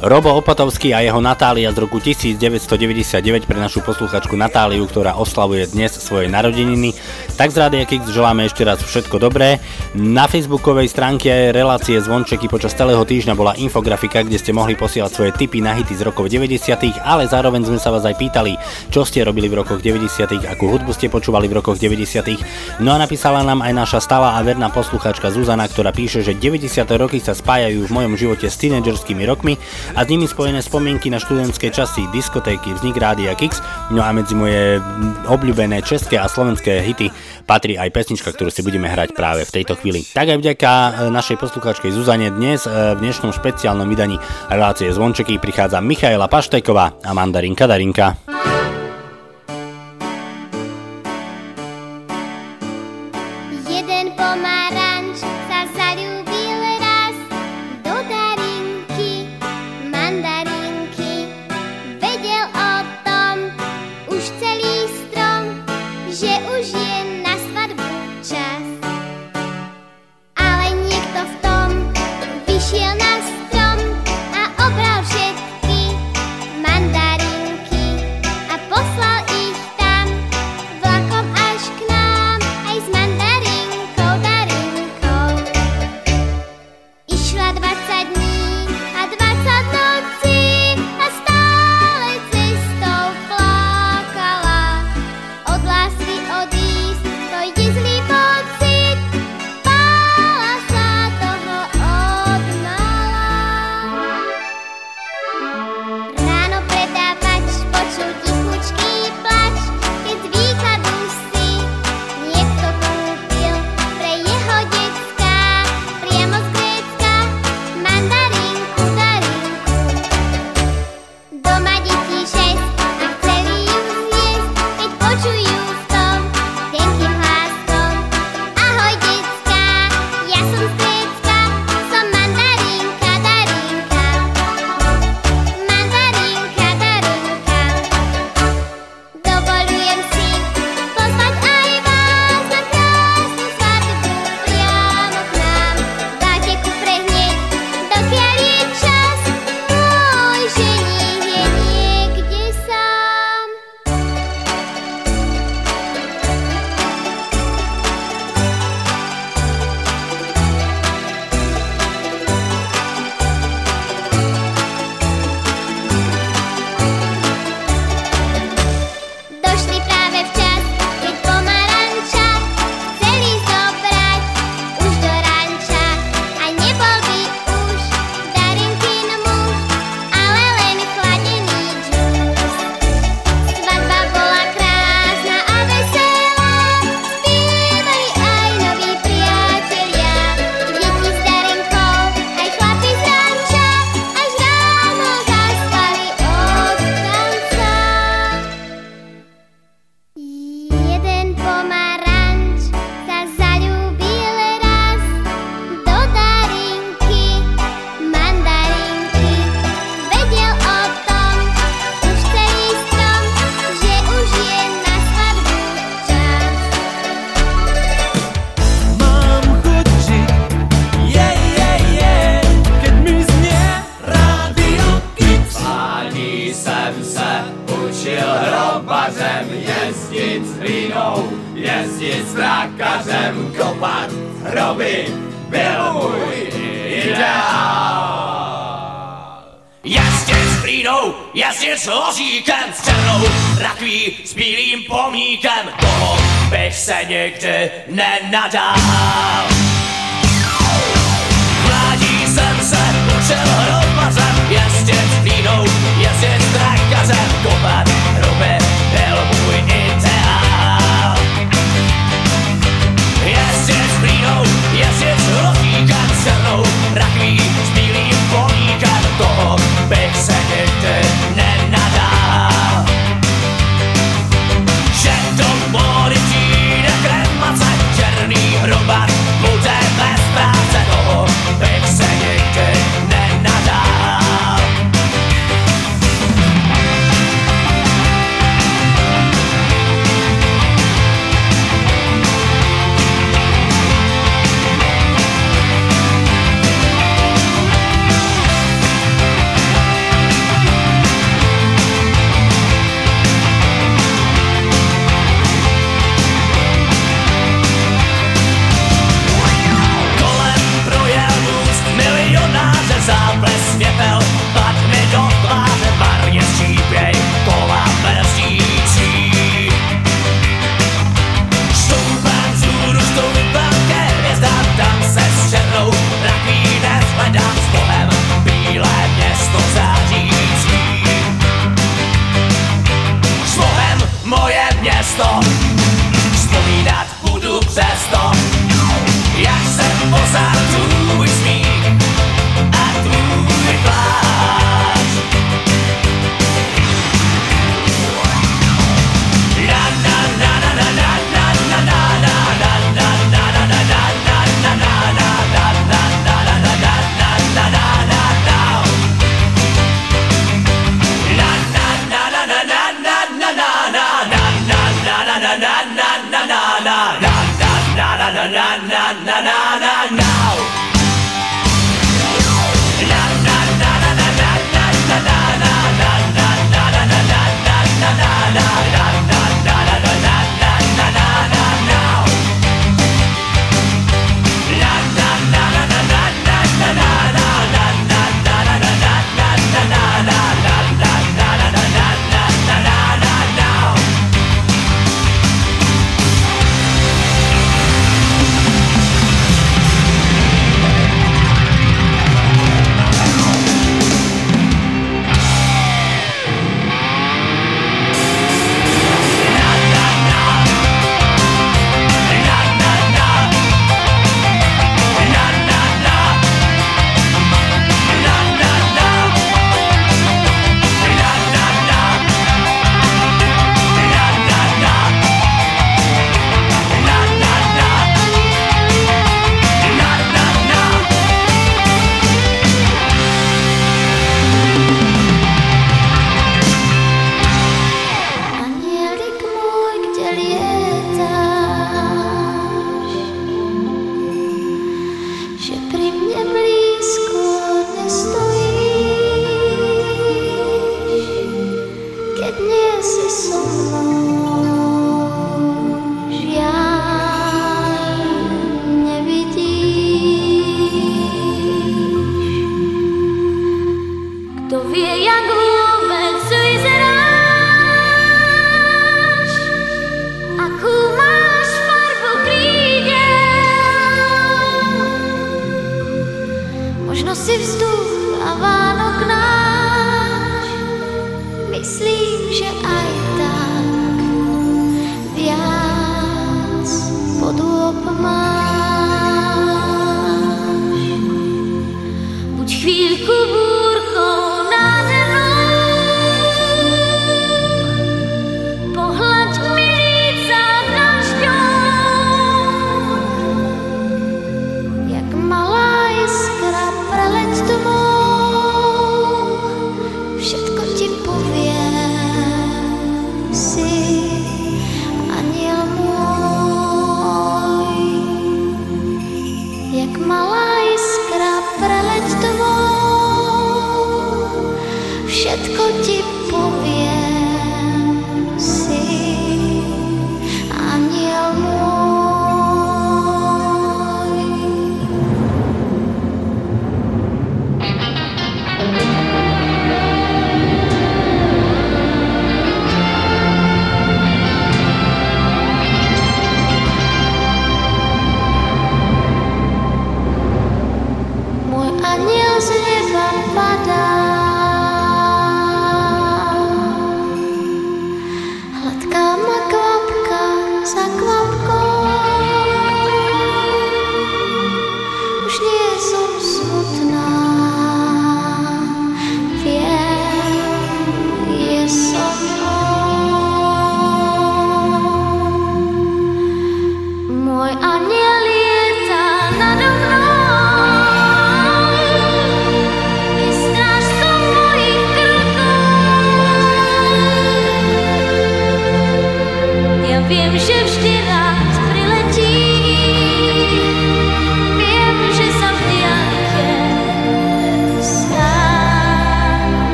Robo Opatovský a jeho Natália z roku 1999 pre našu posluchačku Natáliu, ktorá oslavuje dnes svoje narodeniny. Tak z Rádia Kix želáme ešte raz všetko dobré. Na facebookovej stránke relácie Zvončeky počas celého týždňa bola infografika, kde ste mohli posielať svoje tipy na hity z rokov 90 ale zároveň sme sa vás aj pýtali, čo ste robili v rokoch 90 akú hudbu ste počúvali v rokoch 90 No a napísala nám aj naša stála a verná posluchačka Zuzana, ktorá píše, že 90 roky sa spájajú v mojom živote s tínedžerskými rokmi a s nimi spojené spomienky na študentské časy, diskotéky, vznik Rádia Kix, no a medzi moje obľúbené české a slovenské hity patrí aj pesnička, ktorú si budeme hrať práve v tejto chvíli. Tak aj vďaka e, našej poslucháčkej Zuzane dnes e, v dnešnom špeciálnom vydaní relácie Zvončeky prichádza Michaela Pašteková a Mandarinka Darinka. Jeden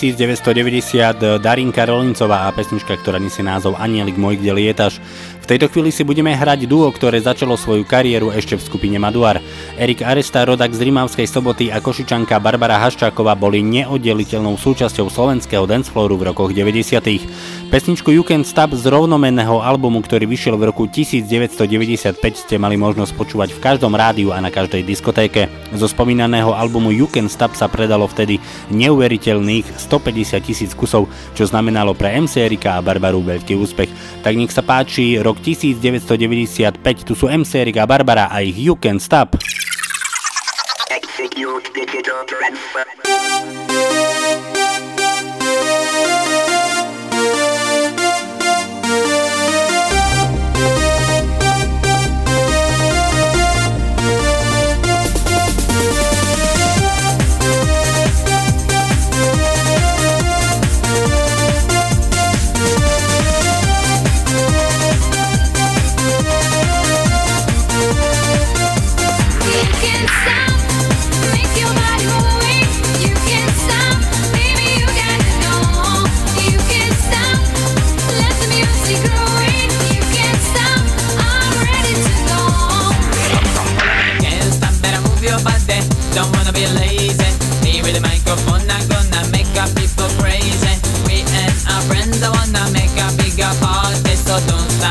1990 Darinka Rolincová a pesnička, ktorá nesie názov Anielik môj, kde lietaš. V tejto chvíli si budeme hrať duo, ktoré začalo svoju kariéru ešte v skupine Maduar. Erik Aresta, rodak z Rimavskej soboty a košičanka Barbara Haščáková boli neoddeliteľnou súčasťou slovenského danceflooru v rokoch 90. Pesničku You Can Stop z rovnomenného albumu, ktorý vyšiel v roku 1995, ste mali možnosť počúvať v každom rádiu a na každej diskotéke. Zo spomínaného albumu You Can Stop sa predalo vtedy neuveriteľných 150 tisíc kusov, čo znamenalo pre MC Erika a Barbaru veľký úspech. Tak nech sa páči, rok 1995, tu sú MC Erika a Barbara a ich You Can Stop. You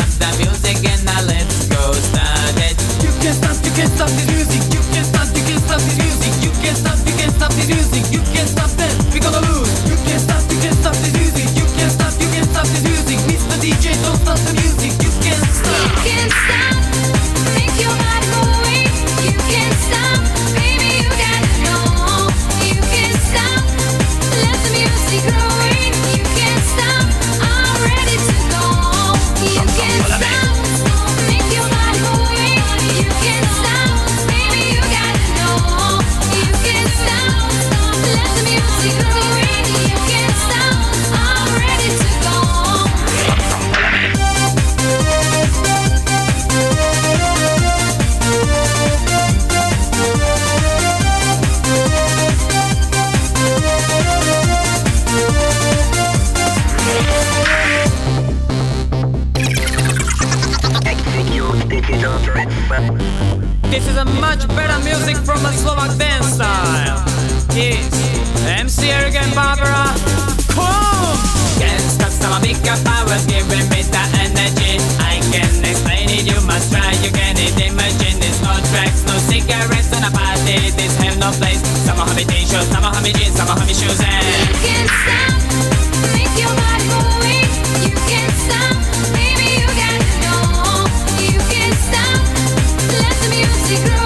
stop the music and now let's go start it. You can't stop, you can't stop this music. This is a much better music from a Slovak dance style. Yes, MC Eric and Barbara. Come! Can't stop some bigger powers giving me the energy. I can explain it, you must try. You can imagine this no tracks, no cigarettes on a party. This have no place. Some have me t-shirts, some have me jeans, some have me shoes and. Eh. You can stop, the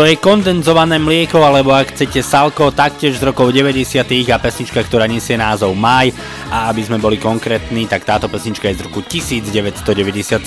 Toto je kondenzované mlieko, alebo ak chcete salko, taktiež z rokov 90. a pesnička, ktorá nesie názov Maj. A aby sme boli konkrétni, tak táto pesnička je z roku 1997.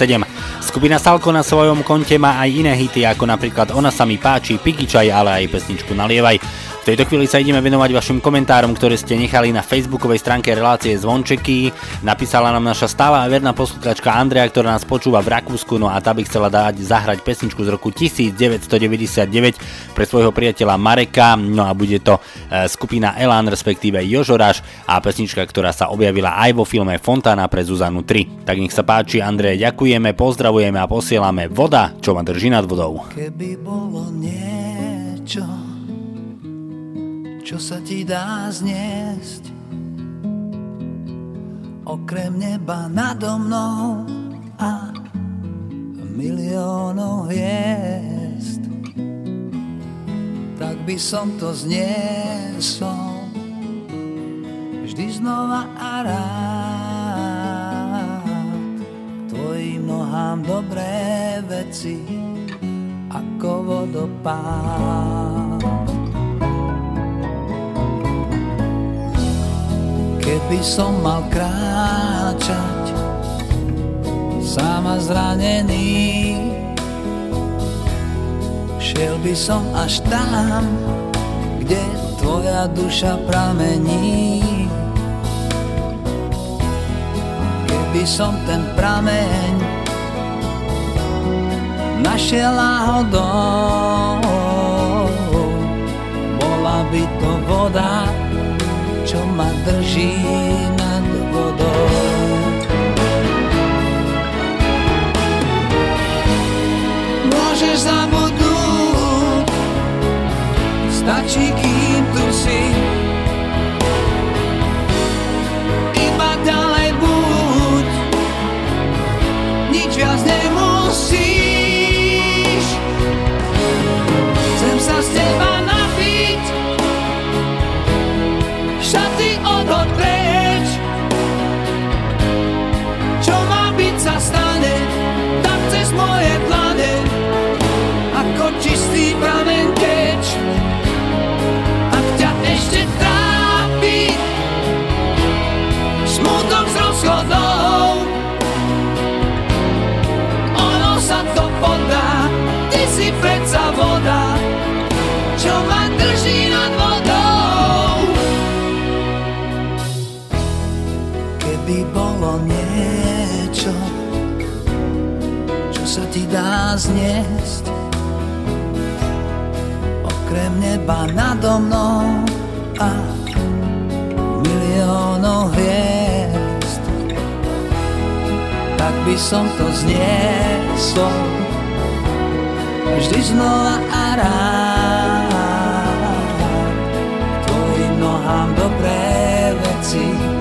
Skupina Salko na svojom konte má aj iné hity, ako napríklad Ona sa mi páči, Pikičaj, ale aj pesničku Nalievaj. V tejto chvíli sa ideme venovať vašim komentárom, ktoré ste nechali na facebookovej stránke relácie Zvončeky. Napísala nám naša stála a verná posluchačka Andrea, ktorá nás počúva v Rakúsku, no a tá by chcela dať zahrať pesničku z roku 1999 pre svojho priateľa Mareka, no a bude to e, skupina Elan, respektíve Jožoráš a pesnička, ktorá sa objavila aj vo filme Fontána pre Zuzanu 3. Tak nech sa páči, Andrej, ďakujeme, pozdravujeme a posielame voda, čo ma drží nad vodou. Keby bolo niečo, čo sa ti dá zniesť? Okrem neba nado mnou a miliónov hviezd. Tak by som to zniesol Vždy znova a rád. Tvojim nohám dobré veci Ako vodopád Keby som mal kráčať Sám a zranený Šiel by som až tam Kde tvoja duša pramení. Keby som ten prameň Našiel náhodou Bola by to voda ma drží nad vodou. Môžeš zabudnúť, stačí kým tu si. Iba ďalej buď, nič viac nemusíš. Dá zniesť Okrem neba nado mnou a miliónov hviezd. Tak by som to zniesol. Vždy znova a rád. Tvojim nohám dobré veci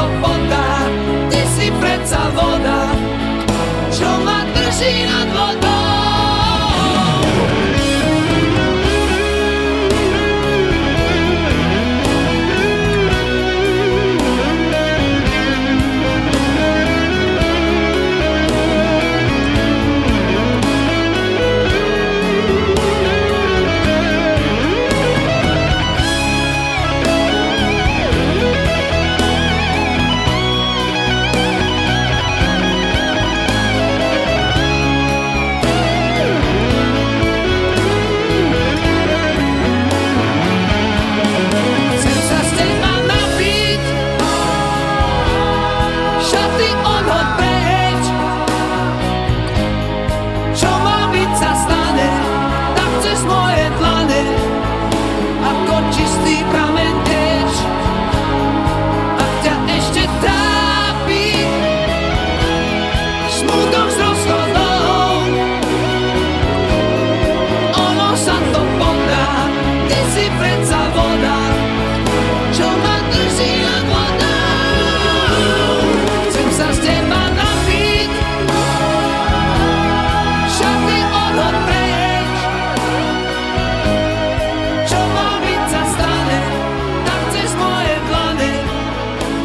to Ty si predsa voda. Čo ma drží nad vodou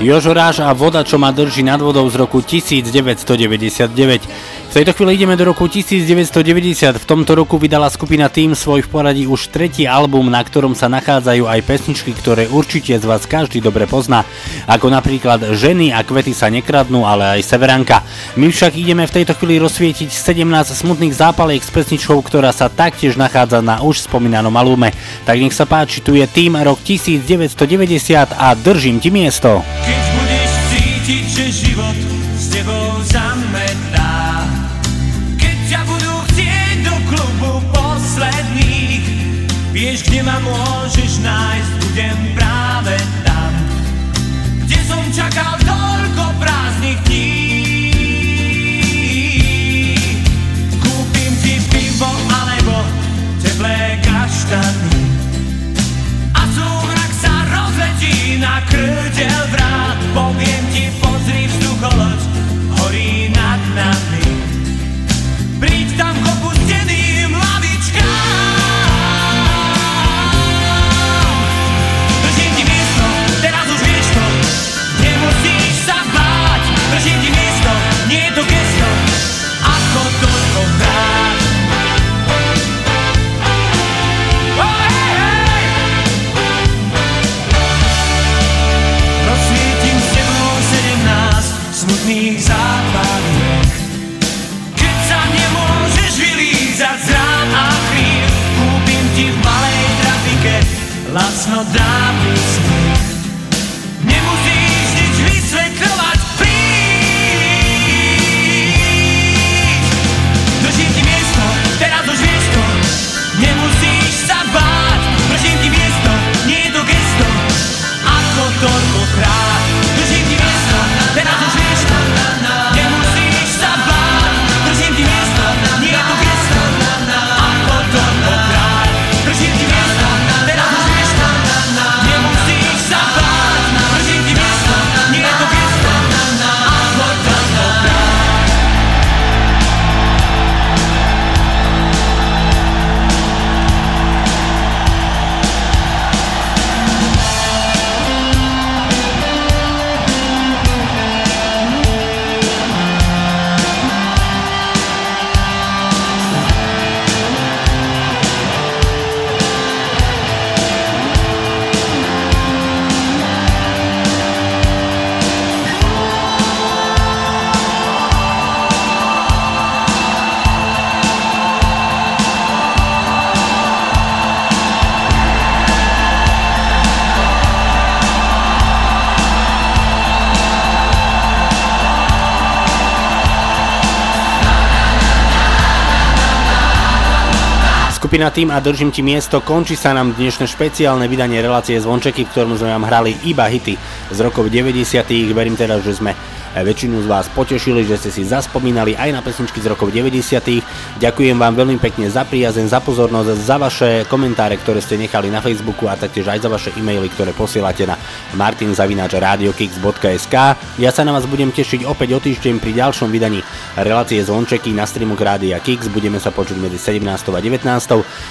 Jožo Ráž a voda, čo ma drží nad vodou z roku 1999. V tejto chvíli ideme do roku 1990. V tomto roku vydala skupina Team svoj v poradí už tretí album, na ktorom sa nachádzajú aj pesničky, ktoré určite z vás každý dobre pozná, ako napríklad Ženy a kvety sa nekradnú, ale aj Severanka. My však ideme v tejto chvíli rozsvietiť 17 smutných zápaliek s pesničkou, ktorá sa taktiež nachádza na už spomínanom albume. Tak nech sa páči, tu je Team rok 1990 a držím ti miesto. Cítiť, že život s tebou zametá. Keď ťa budú chcieť do klubu posledných Vieš, kde ma môžeš nájsť, budem práve tam. Kde som čakal toľko prázdnych dní. Kúpim ti pivo alebo teplé kaštany na krdeľ vrát. Poviem ti, pozri vzducholoď, stop Skupina Tým a Držím ti miesto končí sa nám dnešné špeciálne vydanie relácie Zvončeky, v ktorom sme vám hrali iba hity z rokov 90. Verím teda, že sme väčšinu z vás potešili, že ste si zaspomínali aj na pesničky z rokov 90. Ďakujem vám veľmi pekne za priazeň, za pozornosť, za vaše komentáre, ktoré ste nechali na Facebooku a taktiež aj za vaše e-maily, ktoré posielate na martinzavinačradiokix.sk Ja sa na vás budem tešiť opäť o týždeň pri ďalšom vydaní relácie Zvončeky na streamu Rádia Kix. Budeme sa počuť medzi 17. a 19.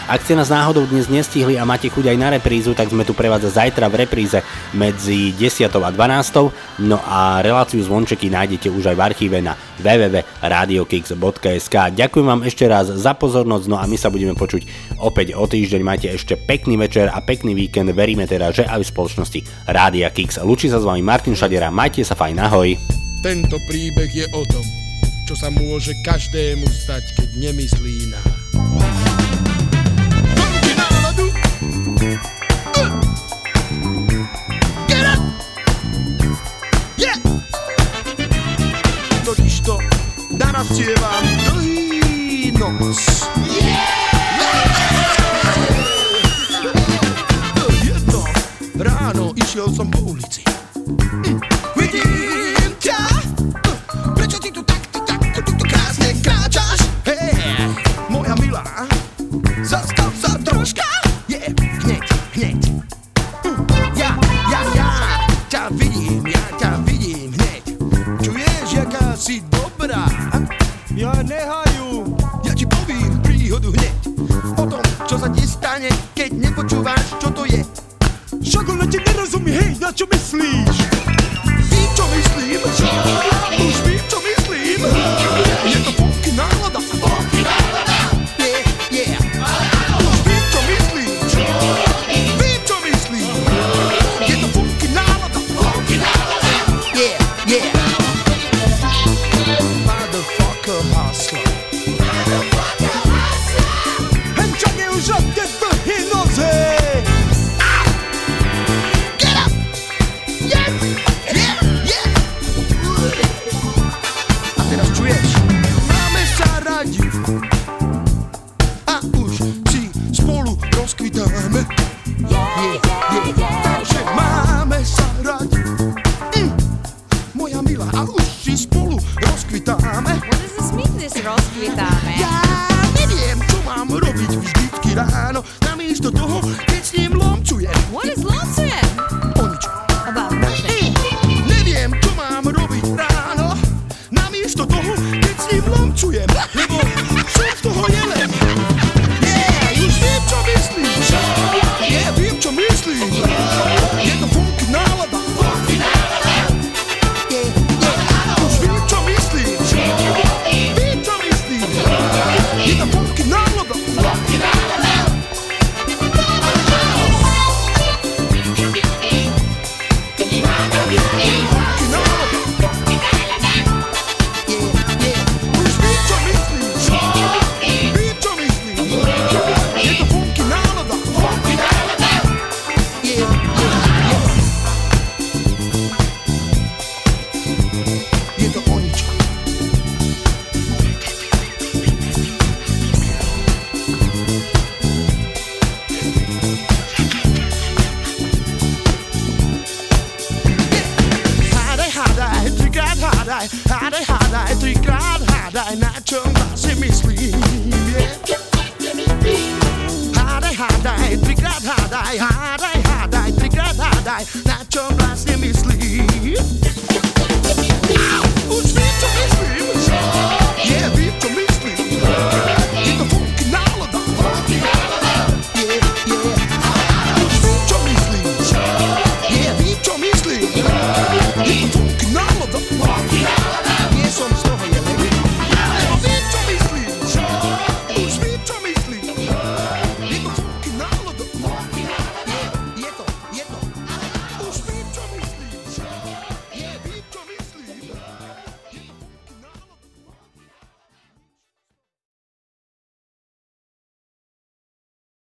Ak ste nás náhodou dnes nestihli a máte chuť aj na reprízu, tak sme tu pre vás zajtra v repríze medzi 10. a 12. No a reláciu Zvončeky nájdete už aj v archíve na www.radiokix.sk Ďakujem vám ešte raz za pozornosť, no a my sa budeme počuť opäť o týždeň. Majte ešte pekný večer a pekný víkend. Veríme teda, že aj v spoločnosti Rádia Kix. Lúči sa s vami Martin Šadera, majte sa fajn, ahoj. Tento príbeh je o tom, čo sa môže každému stať, keď nemyslí na...